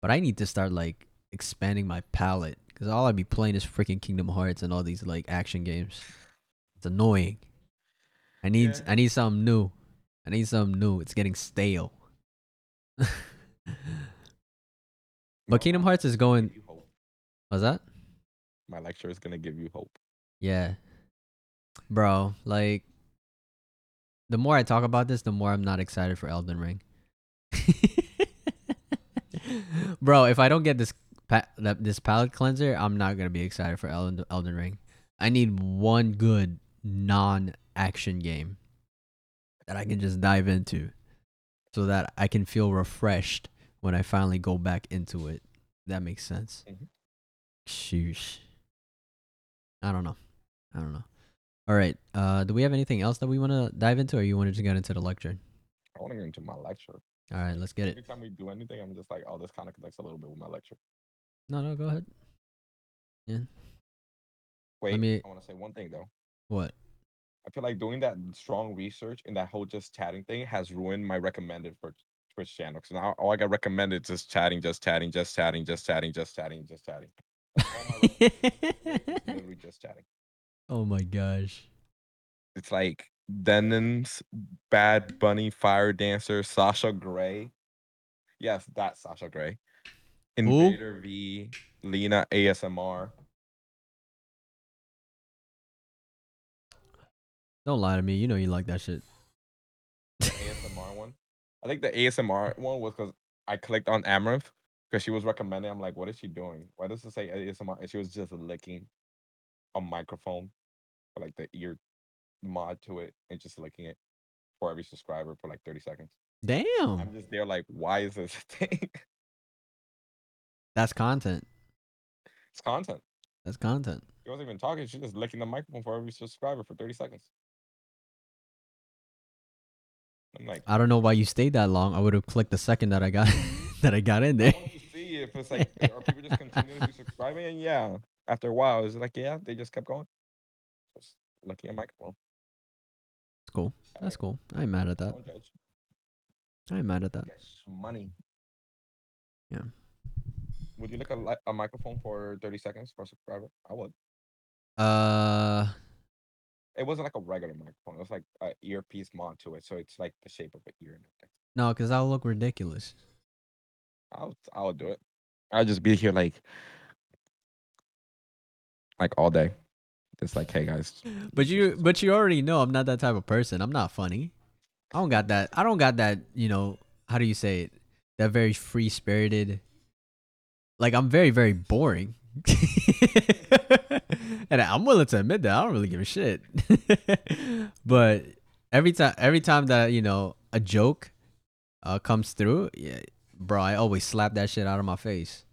but I need to start like expanding my palette. Cause all I be playing is freaking Kingdom Hearts and all these like action games. It's annoying. I need Yeah. I need something new. I need something new. It's getting stale. But Kingdom Hearts is going. Give you hope. What's that? My lecture is gonna give you hope. Yeah. Bro, like the more I talk about this, the more I'm not excited for Elden Ring. Bro, if I don't get this pa- this palette cleanser, I'm not going to be excited for Elden Elden Ring. I need one good non-action game that I can just dive into so that I can feel refreshed when I finally go back into it. That makes sense. Mhm. Sheesh. I don't know. I don't know. All right. Uh, do we have anything else that we want to dive into, or you want to just get into the lecture? I want to get into my lecture. All right, let's get Every it. time we do anything, I'm just like, oh, this kind of connects a little bit with my lecture. No, no, go ahead. Yeah. Wait, me- I want to say one thing though. What? I feel like doing that strong research and that whole just chatting thing has ruined my recommended for Twitch channel. So now all I got recommended is just chatting, just chatting, just chatting, just chatting, just chatting, just chatting. That's all my recommended is literally just chatting. oh my gosh. It's like Denon's Bad Bunny Fire Dancer, Sasha Grey. Yes, that's Sasha Grey. Invader V, Lena ASMR. Don't lie to me. You know you like that shit. The ASMR one. I think the ASMR one was because I clicked on Amouranth because she was recommending. I'm like, what is she doing? Why does it say ASMR? And she was just licking a microphone for like the ear mod to it and just licking it for every subscriber for like 30 seconds. Damn. I'm just there like, why is this a thing? That's content. it's content. That's content. She wasn't even talking. She's just licking the microphone for every subscriber for 30 seconds. I'm like, I don't know why you stayed that long. I would have clicked the second that I got that I got in I there. see if it's like, are people just continuously subscribing? And yeah, after a while, it's like, yeah, they just kept going. Just licking a microphone. That's cool. That's cool. I ain't mad at that. I ain't mad at that. Yes, money. Yeah. Would you lick a, li- a microphone for 30 seconds for a subscriber? I would. Uh, It wasn't like a regular microphone. It was like an earpiece mod to it. So it's like the shape of an ear and everything. no, cause that'll look ridiculous. I'll, I'll do it. I'll just be here like, like all day. Just like, hey guys. But you, but you already know I'm not that type of person. I'm not funny. I don't got that. I don't got that. You know, how do you say it? That very free spirited. Like I'm very, very boring. and I'm willing to admit that I don't really give a shit. but every time, every time that you know a joke uh, comes through, yeah, bro, I always slap that shit out of my face.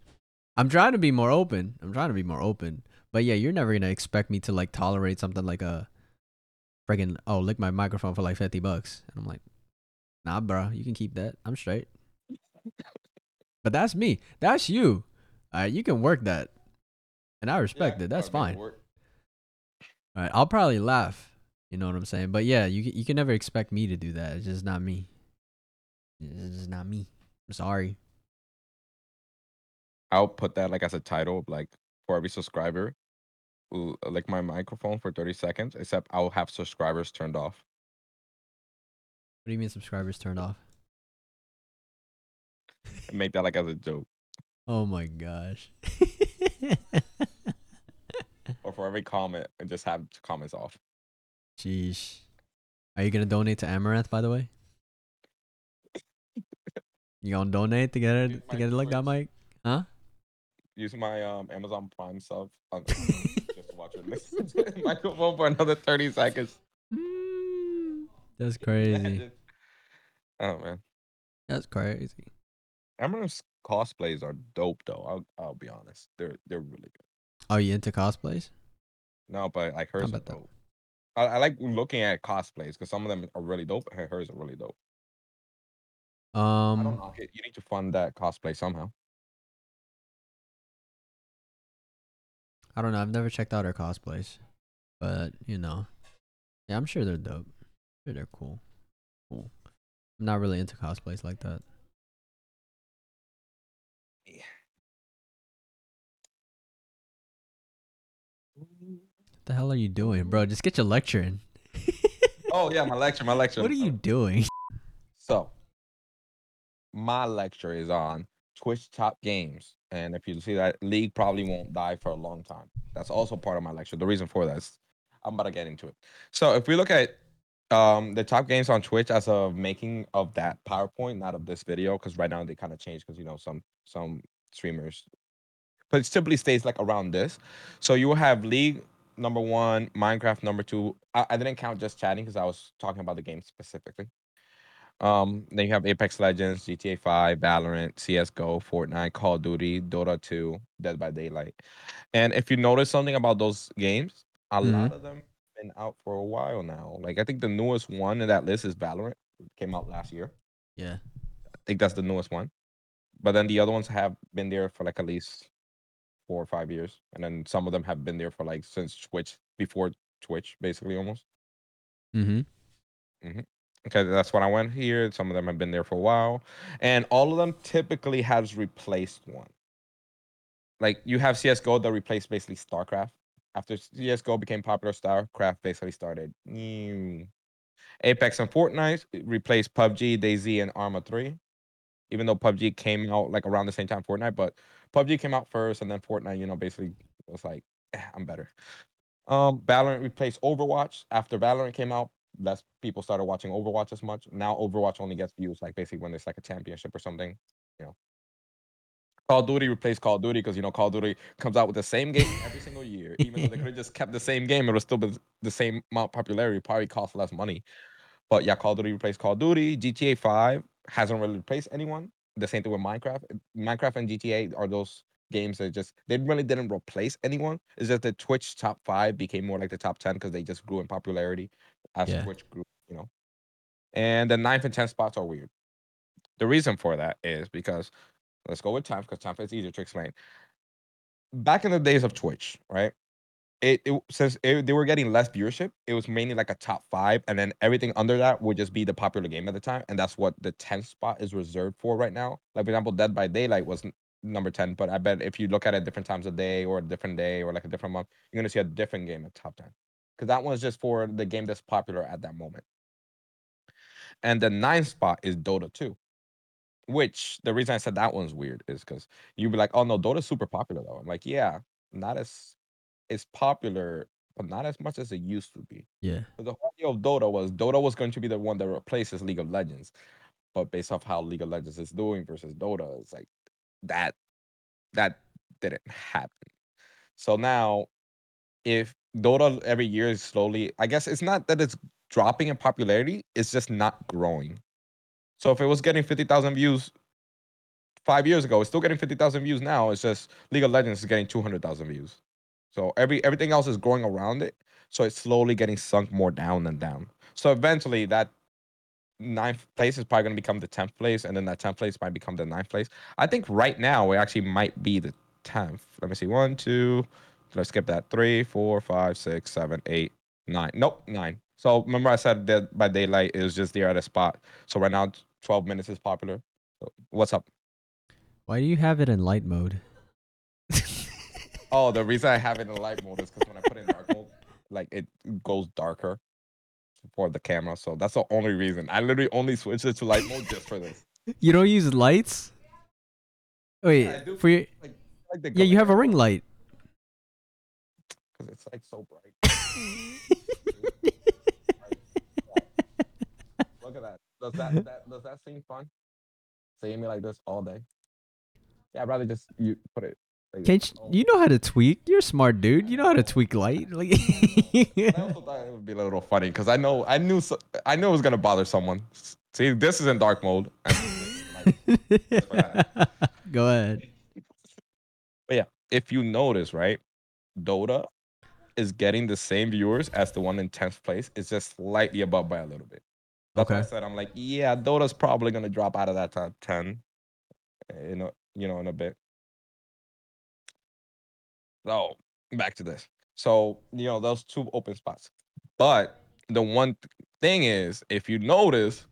I'm trying to be more open. I'm trying to be more open. But yeah, you're never gonna expect me to like tolerate something like a friggin' oh lick my microphone for like fifty bucks. And I'm like, nah, bro, you can keep that. I'm straight. but that's me. That's you. Alright, you can work that. And I respect Yeah, it. That's gotta make it fine. Alright, I'll probably laugh. You know what I'm saying? But yeah, you can- you can never expect me to do that. It's just not me. It's just not me. I'm sorry. I'll put that like as a title, like for every subscriber, uh, like my microphone for 30 seconds, except I'll have subscribers turned off. What do you mean subscribers turned off? Make that like as a joke. Oh my gosh. Or for every comment and just have comments off. Sheesh. Are you gonna donate to Amouranth by the way? You gonna donate to get Use it to get it like that, Mike? Huh? Use my um Amazon Prime sub on, just to watch it listen to the microphone for another 30 seconds. That's crazy. Oh man. That's crazy. Amouranth's cosplays are dope though. I'll I'll be honest. They're they're really good. Are you into cosplays? No, but like hers are dope. I, I like looking at cosplays because some of them are really dope. and Hers are really dope. I don't Um, it. You need to fund that cosplay somehow. I don't know. I've never checked out her cosplays, but you know, yeah, I'm sure they're dope. Sure, they're cool. Cool. I'm not really into cosplays like that. The hell are you doing, bro? Just get your lecture in. Oh yeah, my lecture, my lecture. What are you doing? So, my lecture is on Twitch top games, and if you see that, League probably won't die for a long time. That's also part of my lecture. The reason for that is I'm about to get into it. So, if we look at um the top games on Twitch as of making of that PowerPoint, not of this video, because right now they kind of changed because you know some some streamers, but it simply stays like around this. So you will have League number one, Minecraft number two. I, I didn't count just chatting because I was talking about the game specifically. Um, then you have Apex Legends, GTA 5, Valorant, CS:GO, Fortnite, Call of Duty, Dota 2, Dead by Daylight. And if you notice something about those games, a lot of them been out for a while now. Like I think the newest one in that list is Valorant. It came out last year. Yeah. I think that's the newest one. But then the other ones have been there for like at least four or five years. And then some of them have been there for like since Twitch, before Twitch, basically almost. Mm-hmm. Mm-hmm. Okay, that's when I went here. Some of them have been there for a while, and all of them typically has replaced one. Like you have CS:GO that replaced basically StarCraft. After CS:GO became popular, StarCraft basically started. New. Apex and Fortnite replaced PUBG, DayZ, and Arma 3. Even though PUBG came out like around the same time Fortnite, but PUBG came out first, and then Fortnite, you know, basically was like, "Eh, I'm better. Um, Valorant replaced Overwatch after Valorant came out less people started watching Overwatch as much. Now Overwatch only gets views like basically when there's like a championship or something. You know. Call of Duty replaced Call of Duty because you know Call of Duty comes out with the same game every single year. Even though they could have just kept the same game, it would still be the same amount of popularity, probably cost less money. But yeah, Call of Duty replaced Call of Duty. GTA 5 hasn't really replaced anyone. The same thing with Minecraft. Minecraft and GTA are those games that just they really didn't replace anyone. It's just the Twitch top five became more like the top ten because they just grew in popularity as Yeah. Twitch grew, you know. And the ninth and tenth spots are weird. The reason for that is because let's go with tenth because tenth is easier to explain. Back in the days of Twitch, right? It, it since it, they were getting less viewership, it was mainly like a top five, and then everything under that would just be the popular game at the time, and that's what the tenth spot is reserved for right now. Like for example, Dead by Daylight was n- number ten, but I bet if you look at it different times of day or a different day or like a different month, you're gonna see a different game at top ten, because that one's just for the game that's popular at that moment. And the ninth spot is Dota 2, which the reason I said that one's weird is because you'd be like, oh no, Dota's super popular though. I'm like, yeah, not as it's popular, but not as much as it used to be. Yeah. The whole idea of Dota was Dota was going to be the one that replaces League of Legends, but based off how League of Legends is doing versus Dota, it's like that that didn't happen. So now, if Dota every year is slowly, I guess it's not that it's dropping in popularity; it's just not growing. So if it was getting fifty thousand views five years ago, it's still getting fifty thousand views now. It's just League of Legends is getting two hundred thousand views. So every everything else is growing around it. So it's slowly getting sunk more down and down. So eventually that ninth place is probably going to become the 10th place and then that 10th place might become the ninth place. I think right now it actually might be the 10th let me see one two let's skip that. Three four five six seven eight nine. Nope nine. So remember i said Dead by Daylight it was just there at a spot. So right now 12 minutes is popular. So what's up? Why do you have it in light mode? Oh the reason i have it in light mode is because when i put it in dark mode like it goes darker for the camera so that's the only reason i literally only switched it to light mode just for this You don't use lights? Wait, I do for your like, like yeah, you have a ring light. because it's like so bright Look at that. Does that, that does that seem fun? Seeing me like this all day? Yeah, I'd rather just you put it. Can't you, Oh, you know how to tweak? You're a smart dude. You know how to tweak light. Like I also thought it would be a little funny because I know I knew so, I knew it was gonna bother someone. See, this is in dark mode. and this is in light. That's what I- Go ahead. But yeah, if you notice, right, Dota is getting the same viewers as the one in 10th place. It's just slightly above by a little bit. That's why I said I'm like, yeah, Dota's probably gonna drop out of that top 10. Eh, you know, you know, in a bit. So back to this. So, you know, those two open spots. But the one thing is, if you notice,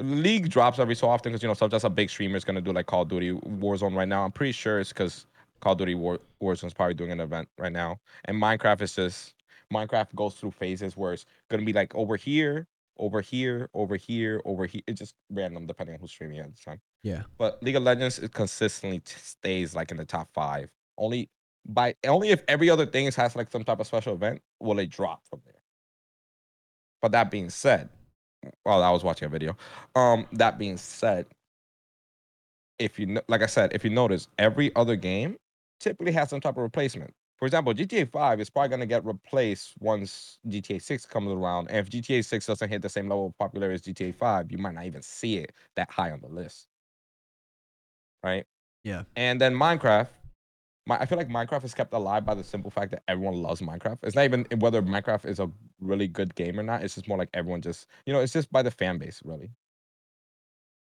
League drops every so often because you know sometimes a big streamer is gonna do like Call of Duty Warzone right now. I'm pretty sure it's because Call of Duty War Warzone is probably doing an event right now, and Minecraft is just Minecraft goes through phases where it's gonna be like over here, over here, over here, over here. It's just random depending on who's streaming at the time. Yeah. But League of Legends it consistently t- stays like in the top five. Only by only if every other thing has like some type of special event will it drop from there. But that being said, well, I was watching a video. Um, that being said, if you like I said, if you notice, every other game typically has some type of replacement. For example, GTA 5 is probably gonna get replaced once GTA 6 comes around. And if GTA 6 doesn't hit the same level of popularity as GTA 5, you might not even see it that high on the list. Right? Yeah. And then Minecraft, my, I feel like Minecraft is kept alive by the simple fact that everyone loves Minecraft. It's not even whether Minecraft is a really good game or not. It's just more like everyone just, you know, it's just by the fan base, really.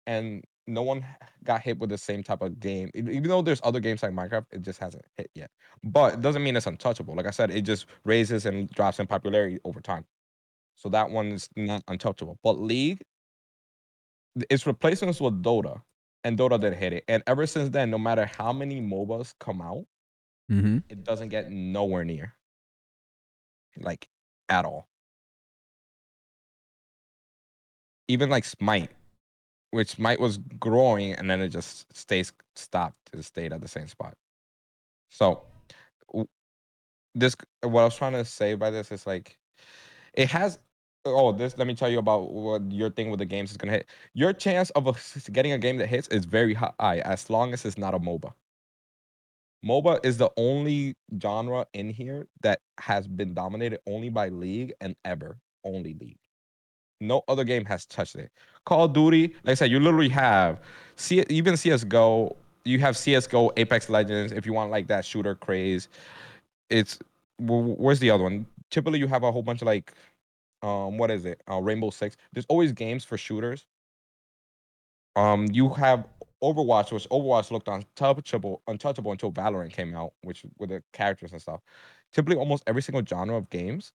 And no one got hit with the same type of game. Even though there's other games like Minecraft, it just hasn't hit yet. But it doesn't mean it's untouchable. Like I said, it just raises and drops in popularity over time. So that one is not untouchable. But League, its replacements with Dota, and Dota did hit it. And ever since then, no matter how many MOBAs come out, Mm-hmm. it doesn't get nowhere near. Like at all. Even like Smite, which Smite was growing and then it just stays stopped. It stayed at the same spot. So this what I was trying to say by this is like it has oh this let me tell you about what your thing with the games is gonna hit. Your chance of a, getting a game that hits is very high as long as it's not a MOBA. MOBA is the only genre in here that has been dominated only by League and ever only League. No other game has touched it. Call of Duty, like I said, you literally have see even CS:GO. You have CS:GO, Apex Legends. If you want like that shooter craze, it's wh- where's the other one? Typically, you have a whole bunch of like, um, what is it? Uh, Rainbow Six. There's always games for shooters. Um, you have Overwatch, which Overwatch looked untouchable, untouchable until Valorant came out, which with the characters and stuff. Typically, almost every single genre of games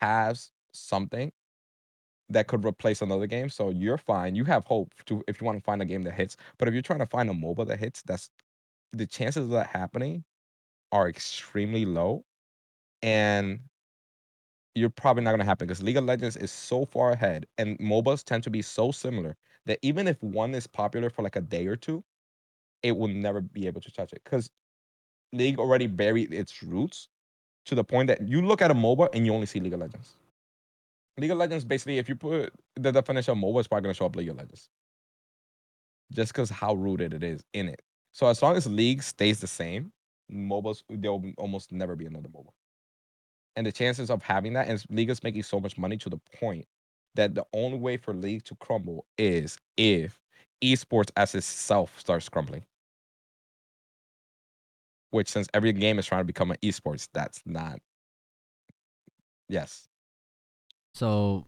has something that could replace another game. So you're fine. You have hope to if you want to find a game that hits. But if you're trying to find a MOBA that hits, that's the chances of that happening are extremely low. And you're probably not going to happen because League of Legends is so far ahead and MOBAs tend to be so similar that even if one is popular for like a day or two, it will never be able to touch it because League already buried its roots to the point that you look at a MOBA and you only see League of Legends. League of Legends, basically, if you put the definition of MOBA, it's probably going to show up League of Legends. Just because how rooted it is in it. So as long as League stays the same, MOBAs, there will almost never be another MOBA. And the chances of having that, and League is making so much money to the point that the only way for League to crumble is if esports as itself starts crumbling. Which, since every game is trying to become an esports, that's not. Yes. So,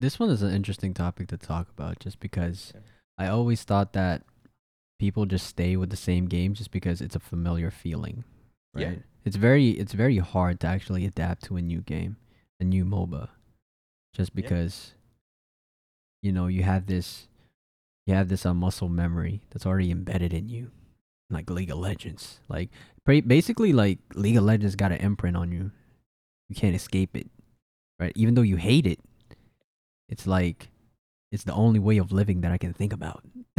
this one is an interesting topic to talk about just because Yeah. I always thought that people just stay with the same game just because it's a familiar feeling. Yeah. It's very it's very hard to actually adapt to a new game, a new MOBA. Just Yeah. because you know, you have this you have this uh, muscle memory that's already embedded in you. Like League of Legends. Like pra- basically like League of Legends got an imprint on you. You can't escape it right? Even though you hate it, it's like it's the only way of living that I can think about,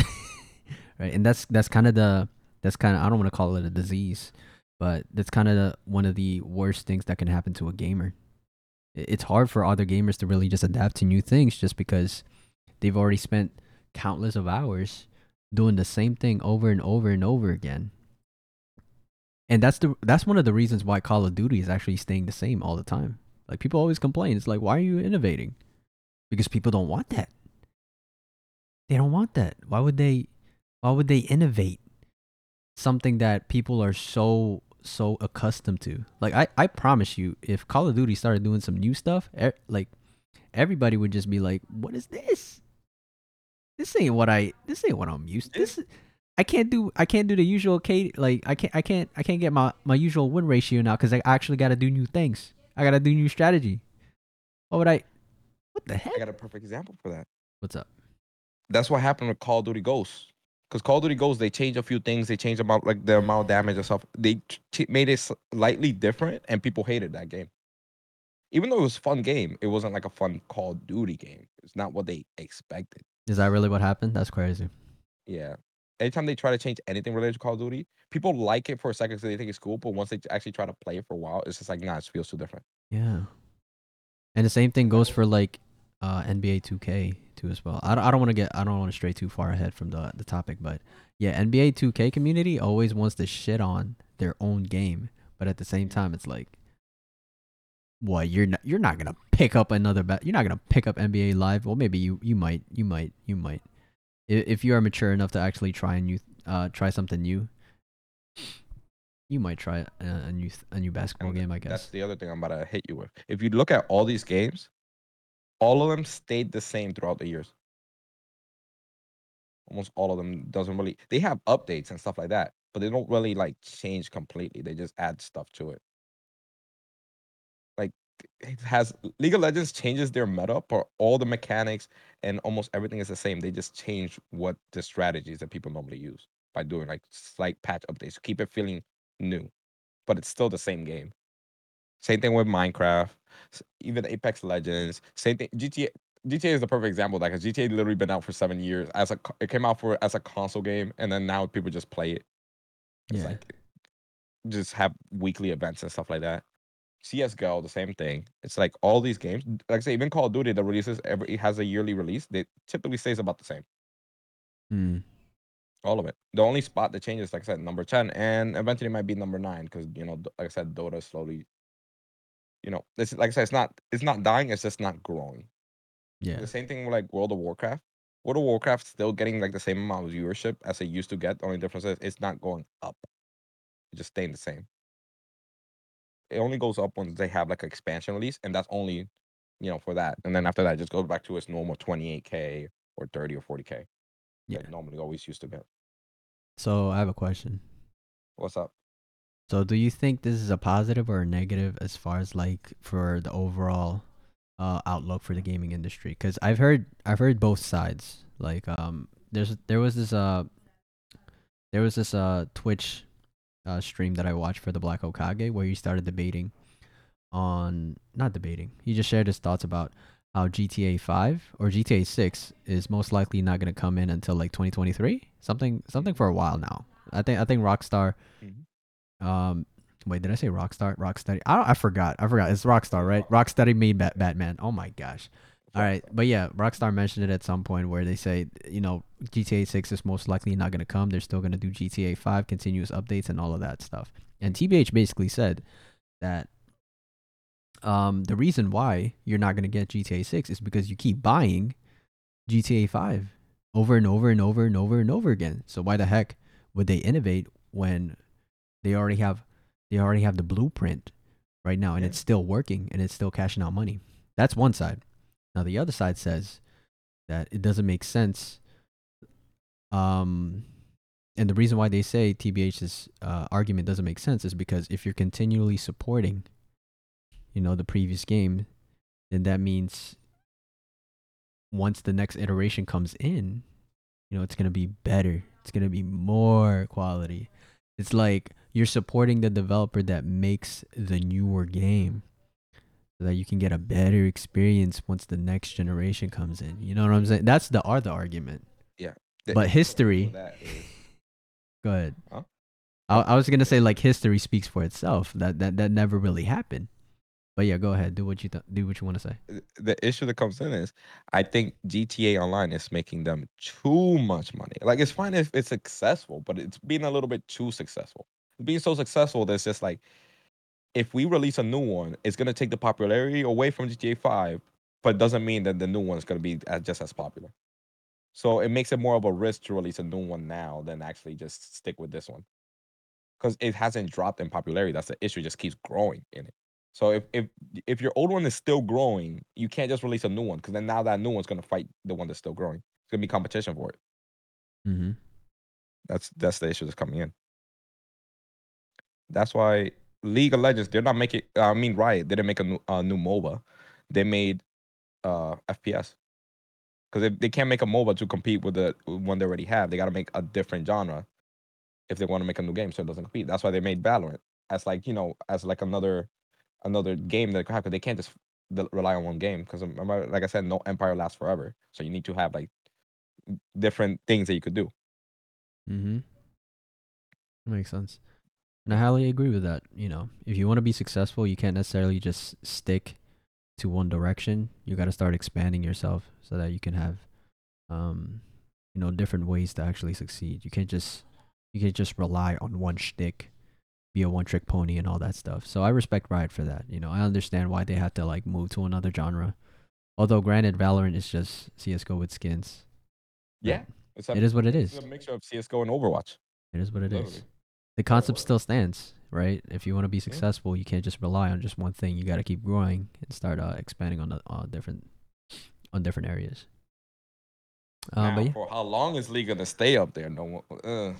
right? And that's that's kind of the that's kind of I don't want to call it a disease, but that's kind of one of the worst things that can happen to a gamer. It's hard for other gamers to really just adapt to new things just because they've already spent countless of hours doing the same thing over and over and over again. And that's the that's one of the reasons why Call of Duty is actually staying the same all the time. Like people always complain. It's like, why are you innovating? Because people don't want that. They don't want that. Why would they why would they innovate something that people are so so accustomed to. Like I I promise you, if Call of Duty started doing some new stuff, e- like everybody would just be like, "What is this? This ain't what I this ain't what I'm used to. This I can't do I can't do the usual K like I can't I can't I can't get my my usual win ratio now cuz I actually got to do new things. I got to do new strategy. What would I What the heck? I got a perfect example for that. What's up? That's what happened with Call of Duty Ghosts. Because Call of Duty Ghosts, they changed a few things. They changed about like the amount of damage and stuff. They ch- made it slightly different, and people hated that game. Even though it was a fun game, it wasn't like a fun Call of Duty game. It's not what they expected. Is that really what happened? That's crazy. Yeah. Anytime they try to change anything related to Call of Duty, people like it for a second because they think it's cool. But once they actually try to play it for a while, it's just like, nah, it feels too different. Yeah. And the same thing goes for like uh, NBA 2K too as well. I don't, I don't want to get I don't want to stray too far ahead from the the topic, but yeah, NBA 2K community always wants to shit on their own game, but at the same time, it's like, what you're not you're not gonna pick up another ba- you're not gonna pick up NBA Live. Well, maybe you you might you might you might if, if you are mature enough to actually try a new uh try something new. You might try a, a new a new basketball And game, I guess. That's the other thing I'm about to hit you with. If you look at all these games, all of them stayed the same throughout the years. Almost all of them doesn't really. They have updates and stuff like that, but they don't really like change completely. They just add stuff to it. Like it has League of Legends changes their meta, but all the mechanics and almost everything is the same. They just change what the strategies that people normally use by doing like slight patch updates to keep it feeling new, but it's still the same game. Same thing with Minecraft, even Apex Legends. Same thing. GTA. GTA is the perfect example of that because GTA literally been out for seven years as a. It came out for as a console game, and then now people just play it. It's Yeah. like just have weekly events and stuff like that. CS:GO, the same thing. It's like all these games, like I say, even Call of Duty, the releases every it has a yearly release. They typically stays about the same. Hmm. All of it. The only spot that changes, like I said, number 10, and eventually might be number nine, because you know, like I said, Dota slowly, you know, this like I said, it's not it's not dying, it's just not growing. Yeah. The same thing with like World of Warcraft. World of Warcraft still getting like the same amount of viewership as it used to get. The only difference is it's not going up. It's just staying the same. It only goes up once they have like an expansion release, and that's only, you know, for that. And then after that, it just goes back to its normal 28k or 30 or 40k. Yeah. It normally always used to get. So I have a question. What's up? So do you think this is a positive or a negative as far as like for the overall uh outlook for the gaming industry? Cuz I've heard I've heard both sides. Like um there's there was this uh there was this uh Twitch uh stream that I watched for the Black Okage where he started debating on not debating. He just shared his thoughts about how GTA 5 or GTA 6 is most likely not going to come in until like 2023. Something something for a while now. I think I think Rockstar um, wait, did I say Rockstar? Rocksteady? I I forgot. I forgot. It's Rockstar, right? Rocksteady made Bat- Batman. Oh my gosh. All right, but yeah, Rockstar mentioned it at some point where they say, you know, GTA 6 is most likely not going to come. They're still going to do GTA 5 continuous updates and all of that stuff. And TBH basically said that um the reason why you're not going to get GTA 6 is because you keep buying GTA 5 over and over and over and over and over again. So why the heck would they innovate when they already have they already have the blueprint right now and Yeah. it's still working and it's still cashing out money. That's one side. Now the other side says that it doesn't make sense. Um and the reason why they say TBH's uh, argument doesn't make sense is because if you're continually supporting, you know, the previous game, then that means once the next iteration comes in, you know, it's gonna be better. It's gonna be more quality. It's like you're supporting the developer that makes the newer game so that you can get a better experience once the next generation comes in. You know what I'm saying? That's the other argument. The But history- with Go ahead. Huh? I, I was gonna say like history speaks for itself. That that that never really happened. But yeah, go ahead. Do what you th- do what you want to say. the issue that comes in is I think GTA Online is making them too much money. Like it's fine if it's successful, but it's being a little bit too successful. Being so successful that's just like if we release a new one, it's gonna take the popularity away from GTA 5, but doesn't mean that the new one's gonna be just as popular. So it makes it more of a risk to release a new one now than actually just stick with this one. because it hasn't dropped in popularity. That's the issue; it just keeps growing in it. So if if if your old one is still growing, you can't just release a new one because then now that new one's gonna fight the one that's still growing. It's gonna be competition for it. Mm-hmm. That's that's the issue that's coming in. That's why League of Legends they're not making. I mean, Riot they didn't make a new, a new MOBA. They made uh FPS because they, they can't make a MOBA to compete with the one they already have. They got to make a different genre if they want to make a new game so it doesn't compete. That's why they made Valorant as like you know as like another another game that have because they can't just rely on one game because like I said no empire lasts forever so you need to have like different things that you could do. Mm-hmm. Makes sense. And I highly agree with that. You know, if you want to be successful, you can't necessarily just stick to one direction. You got to start expanding yourself so that you can have, um, you know, different ways to actually succeed. You can't just you can't just rely on one shtick, be a one trick pony and all that stuff. So I respect Riot for that. You know, I understand why they have to like move to another genre. Although granted, Valorant is just CS:GO with skins. Yeah, it's a, It is what it it's a mixture of CS:GO and Overwatch. It is what it is. literally. The concept still stands, right? If you want to be Mm-hmm. successful, you can't just rely on just one thing. You got to keep growing and start uh, expanding on the on different on different areas. Um, now, but yeah, for how long is League gonna stay up there? No one. Uh,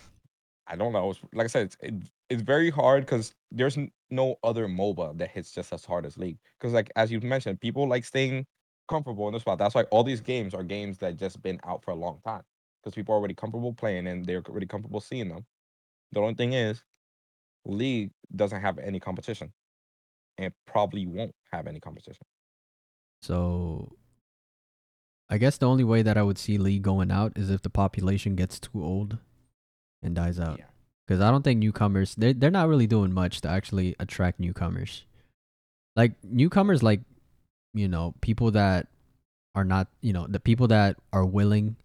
I don't know. Like I said, it's, it, it's very hard because there's no other MOBA that hits just as hard as League. Because like as you mentioned, people like staying comfortable in the spot. That's why all these games are games that just been out for a long time because people are already comfortable playing and they're already comfortable seeing them. The only thing is, League doesn't have any competition, and probably won't have any competition. so I guess the only way that I would see League going out is if the population gets too old and dies out. Yeah. Because I don't think newcomers they they're not really doing much to actually attract newcomers. Like newcomers, like you know people that are not you know the people that are willing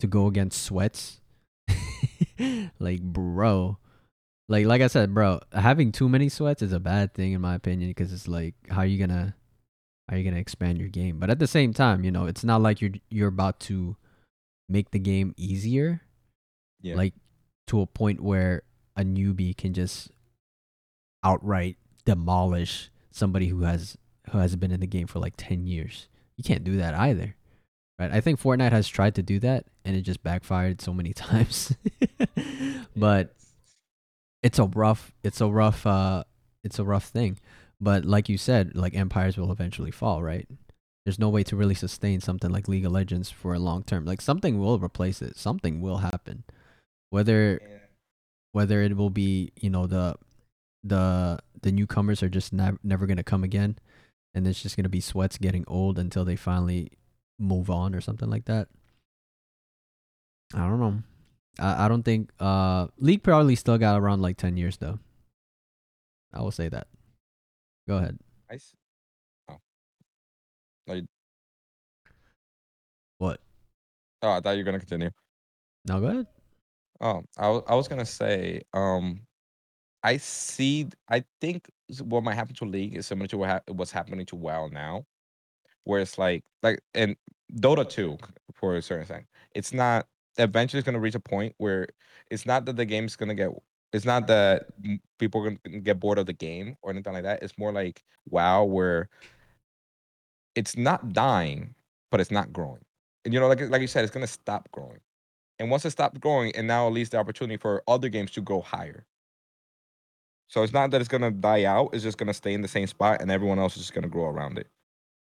to go against sweats. like bro, like like I said, bro, having too many sweats is a bad thing in my opinion because it's like how are you gonna how you gonna expand your game. But at the same time, you know, it's not like you're you're about to make the game easier Yeah. like to a point where a newbie can just outright demolish somebody who has who has been in the game for like 10 years. You can't do that either. Right? I think Fortnite has tried to do that and it just backfired so many times. but it's a rough it's a rough uh it's a rough thing. But like you said, like empires will eventually fall, right? There's no way to really sustain something like League of Legends for a long term. Like something will replace it. Something will happen. Whether whether it will be, you know, the the the newcomers are just nev- never going to come again and it's just going to be sweats getting old until they finally move on or something like that. I don't know. I, I don't think uh League probably still got around like 10 years though. I will say that. Go ahead. I s- Oh. You- What? oh, I thought you were gonna continue. No, go ahead. Oh, I wa- I was gonna say, um, I see. I think what might happen to League is similar to what what's happening to WoW now, where it's like like and Dota 2 for a certain thing. It's not eventually it's gonna reach a point where it's not that the game's gonna get. It's not that people are gonna get bored of the game or anything like that. It's more like WoW, where it's not dying, but it's not growing. And you know, like like you said, it's gonna stop growing. And once it stops growing, and now least the opportunity for other games to go higher. So it's not that it's gonna die out; it's just gonna stay in the same spot, and everyone else is just gonna grow around it.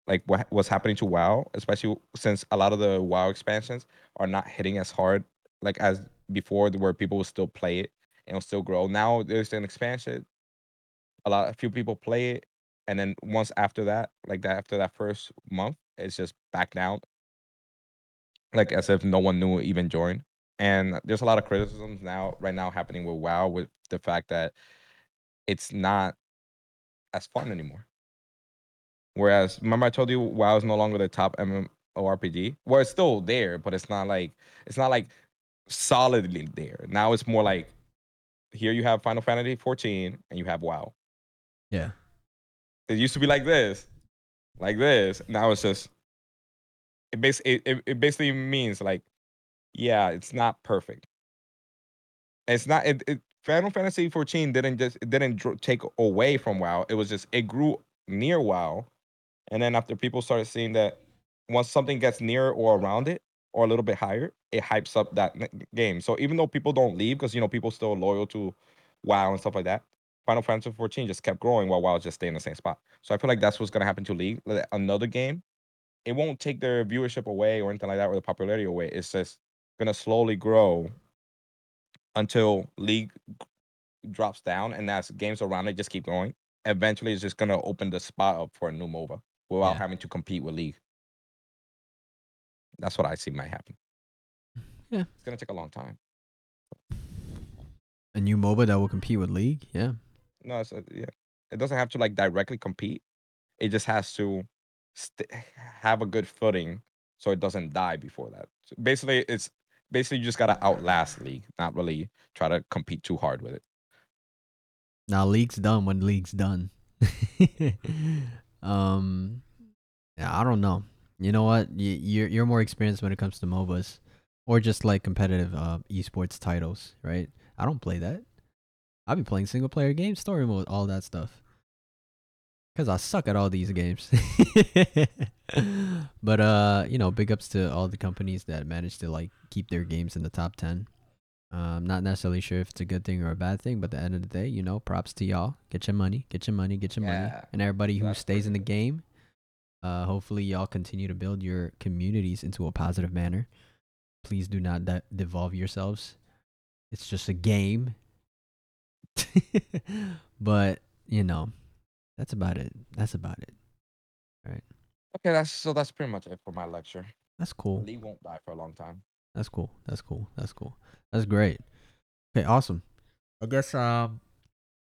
Like what what's happening to WoW, especially since a lot of the WoW expansions are not hitting as hard like as before, where people will still play it and it'll still grow. Now there's an expansion, a lot, a few people play it, and then once after that, like that after that first month, it's just back down like as if no one knew even joined. And there's a lot of criticisms now, right now, happening with WoW with the fact that it's not as fun anymore. Whereas, remember I told you WoW is no longer the top MMORPG. Well, it's still there, but it's not like it's not like solidly there. Now it's more like here you have Final Fantasy 14 and you have WoW. Yeah. It used to be like this, like this. Now it's just it bas- it, it, basically means like yeah it's not perfect it's not it, it Final Fantasy 14 didn't just it didn't take away from WoW. It was just it grew near WoW, and then after people started seeing that once something gets near or around it or a little bit higher, it hypes up that game. So even though people don't leave because you know people still loyal to WoW and stuff like that, Final Fantasy 14 just kept growing while WoW just stayed in the same spot. So I feel like that's what's gonna happen to League. Another game, it won't take their viewership away or anything like that or the popularity away. It's just gonna slowly grow until League drops down, and as games around it just keep going. Eventually, it's just gonna open the spot up for a new MOBA without Yeah. having to compete with League. That's what I see might happen. Yeah. It's gonna take a long time. A new MOBA that will compete with League. Yeah. No, it's a, yeah. It doesn't have to like directly compete. It just has to st- have a good footing so it doesn't die before that. So basically, it's basically you just gotta outlast League, not really try to compete too hard with it. Now League's done when League's done. um, yeah, I don't know. You know what? You, you're you're more experienced when it comes to MOBAs, or just like competitive uh esports titles, right? I don't play that. I've been playing single player games, story mode, all that stuff. Cause I suck at all these games. but uh, you know, big ups to all the companies that manage to like keep their games in the top ten. I'm not necessarily sure if it's a good thing or a bad thing, but at the end of the day, you know, props to y'all. Get your money, get your money, get your money, and everybody who stays in the game. Uh, hopefully, y'all continue to build your communities into a positive manner. Please do not de- devolve yourselves. It's just a game. but you know, that's about it. That's about it. All right. Okay, that's so that's pretty much it for my lecture. That's cool. League won't die for a long time. That's cool. That's cool. That's cool. That's great. Okay, awesome. I guess um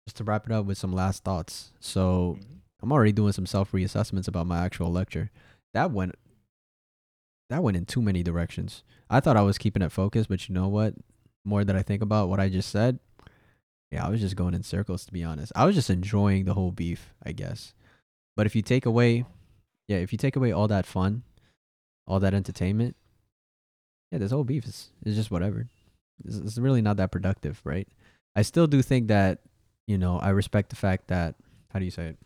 just to wrap it up with some last thoughts. So Mhm. I'm already doing some self reassessments about my actual lecture. That went that went in too many directions. I thought I was keeping it focused, but you know what? More that I think about what I just said, yeah, I was just going in circles to be honest. I was just enjoying the whole beef, I guess. But if you take away yeah, if you take away all that fun, all that entertainment, yeah, this whole beef is, is just whatever. It's, it's really not that productive, right? I still do think that, you know, I respect the fact that, how do you say it?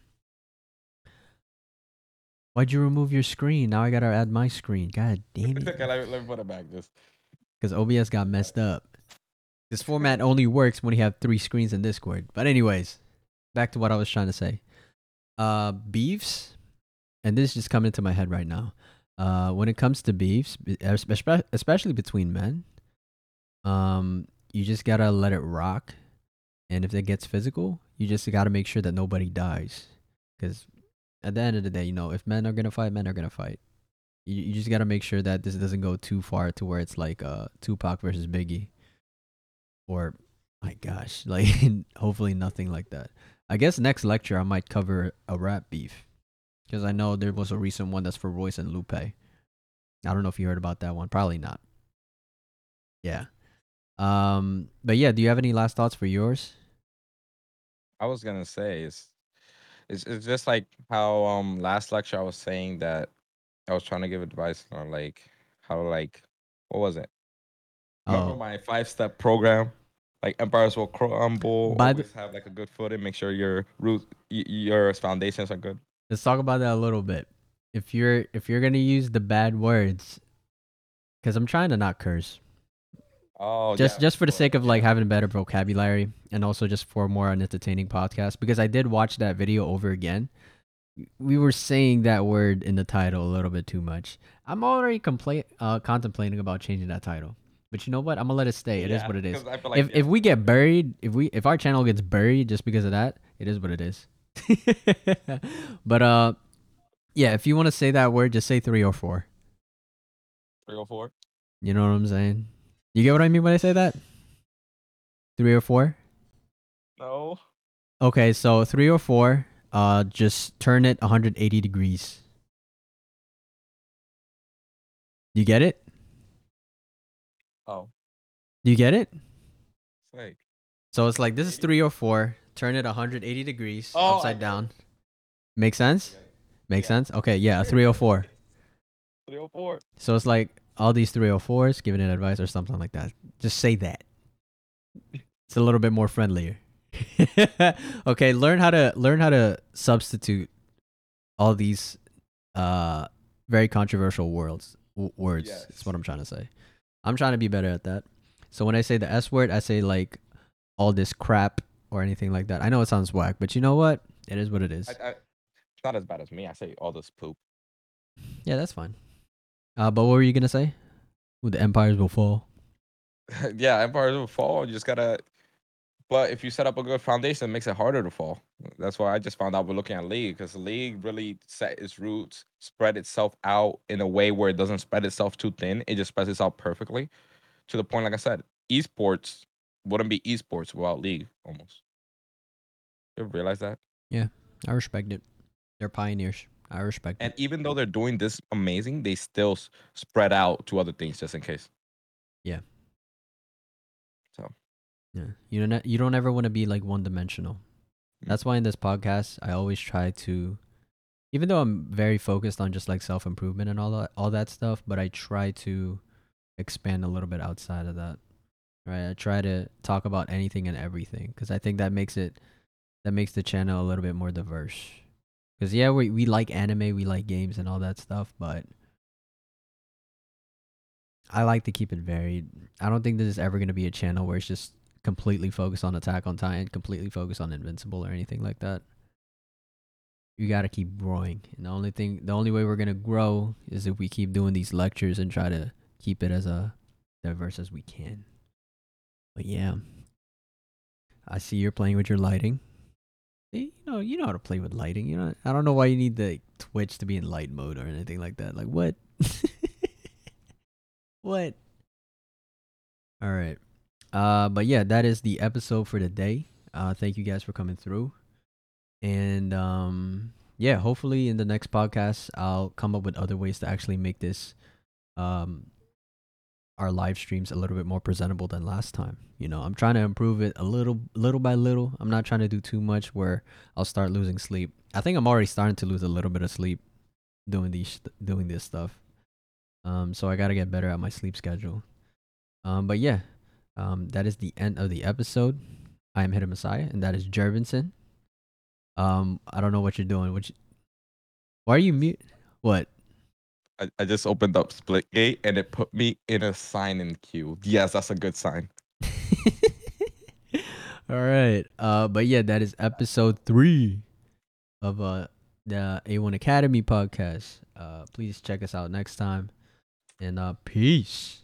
Why'd you remove your screen? Now I gotta add my screen. God damn it. let me, let me put it back. Just Because OBS got messed up. This format only works when you have three screens in Discord. But anyways, back to what I was trying to say. Uh, beefs, and this is just coming into my head right now. Uh, when it comes to beefs, be- especially between men, um, you just gotta let it rock. And if it gets physical, you just gotta make sure that nobody dies. Because at the end of the day, you know, if men are gonna fight, men are gonna fight. You, you just gotta make sure that this doesn't go too far to where it's like uh Tupac versus Biggie, or my gosh, like hopefully nothing like that. I guess next lecture I might cover a rap beef, because I know there was a recent one that's for Royce and Lupe. I don't know if you heard about that one. Probably not. Yeah. Um. But yeah, do you have any last thoughts for yours? I was gonna say is it's it's just like how um last lecture I was saying that I was trying to give advice on like how like what was it? Remember Oh, my five step program? Like empires will crumble. The- always have like a good footing. Make sure your root your foundations are good. let's talk about that a little bit. If you're if you're gonna use the bad words, because I'm trying to not curse. Oh, just yeah, just for the sake of like having a better vocabulary and also just for more an entertaining podcast because I did watch that video over again. We were saying that word in the title a little bit too much. I'm already compla- uh, contemplating about changing that title. But you know what? I'm gonna let it stay. It is Yeah, what it is. Like, if if we get buried, if we if our channel gets buried just because of that, it is what it is. but uh, yeah. If you want to say that word, just say three or four. three or four. You know what I'm saying? You get what I mean when I say that? Three or four? No. Okay, so three or four, uh, just turn it 180 degrees. You get it? Oh, Do you get it? say. So it's like this is three or four. Turn it 180 degrees Oh, upside down. Make sense? Make Yeah. sense? Okay, yeah, a 304. Three. So it's like all these 304s giving it advice or something like that. Just say that. It's a little bit more friendlier. okay, learn how to learn how to substitute all these uh very controversial words w- words. That's what I'm trying to say. I'm trying to be better at that. So when I say the S word, I say like all this crap or anything like that. I know it sounds whack, but you know what? It is what it is. I, I, it's not as bad as me. I say all this poop. Yeah, that's fine. Uh, but what were you gonna say? Ooh, the empires will fall. yeah, empires will fall. You just gotta. But if you set up a good foundation, it makes it harder to fall. That's why I just found out we're looking at league because league really set its roots, spread itself out in a way where it doesn't spread itself too thin. It just spreads itself perfectly, to the point, like I said, esports wouldn't be esports without league almost. You ever realize that? Yeah, I respect it. They're pioneers. I respect And it. And even though they're doing this amazing, they still s- spread out to other things just in case. Yeah, So. Yeah. you don't. You don't ever want to be like one dimensional. Mm. That's why in this podcast, I always try to, even though I'm very focused on just like self improvement and all that, all that stuff, but I try to expand a little bit outside of that. Right, I try to talk about anything and everything because I think that makes it, that makes the channel a little bit more diverse. Because yeah, we we like anime, we like games and all that stuff, but I like to keep it varied. I don't think this is ever gonna be a channel where it's just completely focused on Attack on Titan, completely focused on Invincible or anything like that. You got to keep growing. And the only thing the only way we're going to grow is if we keep doing these lectures and try to keep it as a diverse as we can. But yeah. I see you're playing with your lighting. You know, you know how to play with lighting. You know, I don't know why you need the Twitch to be in light mode or anything like that. Like what? what? All right. Uh, but yeah, that is the episode for the day. Uh, thank you guys for coming through, and um, yeah, hopefully in the next podcast I'll come up with other ways to actually make this, um, our live streams a little bit more presentable than last time. You know, I'm trying to improve it a little, little by little. I'm not trying to do too much where I'll start losing sleep. I think I'm already starting to lose a little bit of sleep doing these, doing this stuff. Um, so I gotta get better at my sleep schedule. Um, but yeah, um, that is the end of the episode. I am Hidden Messiah, and that is Jervinson. Um, I don't know what you're doing. What? You, why are you mute? What? I, I just opened up Splitgate and it put me in a sign in queue. Yes, that's a good sign. All right. Uh, but yeah, that is episode three of uh the A1 Academy podcast. Uh, please check us out next time, and uh, peace.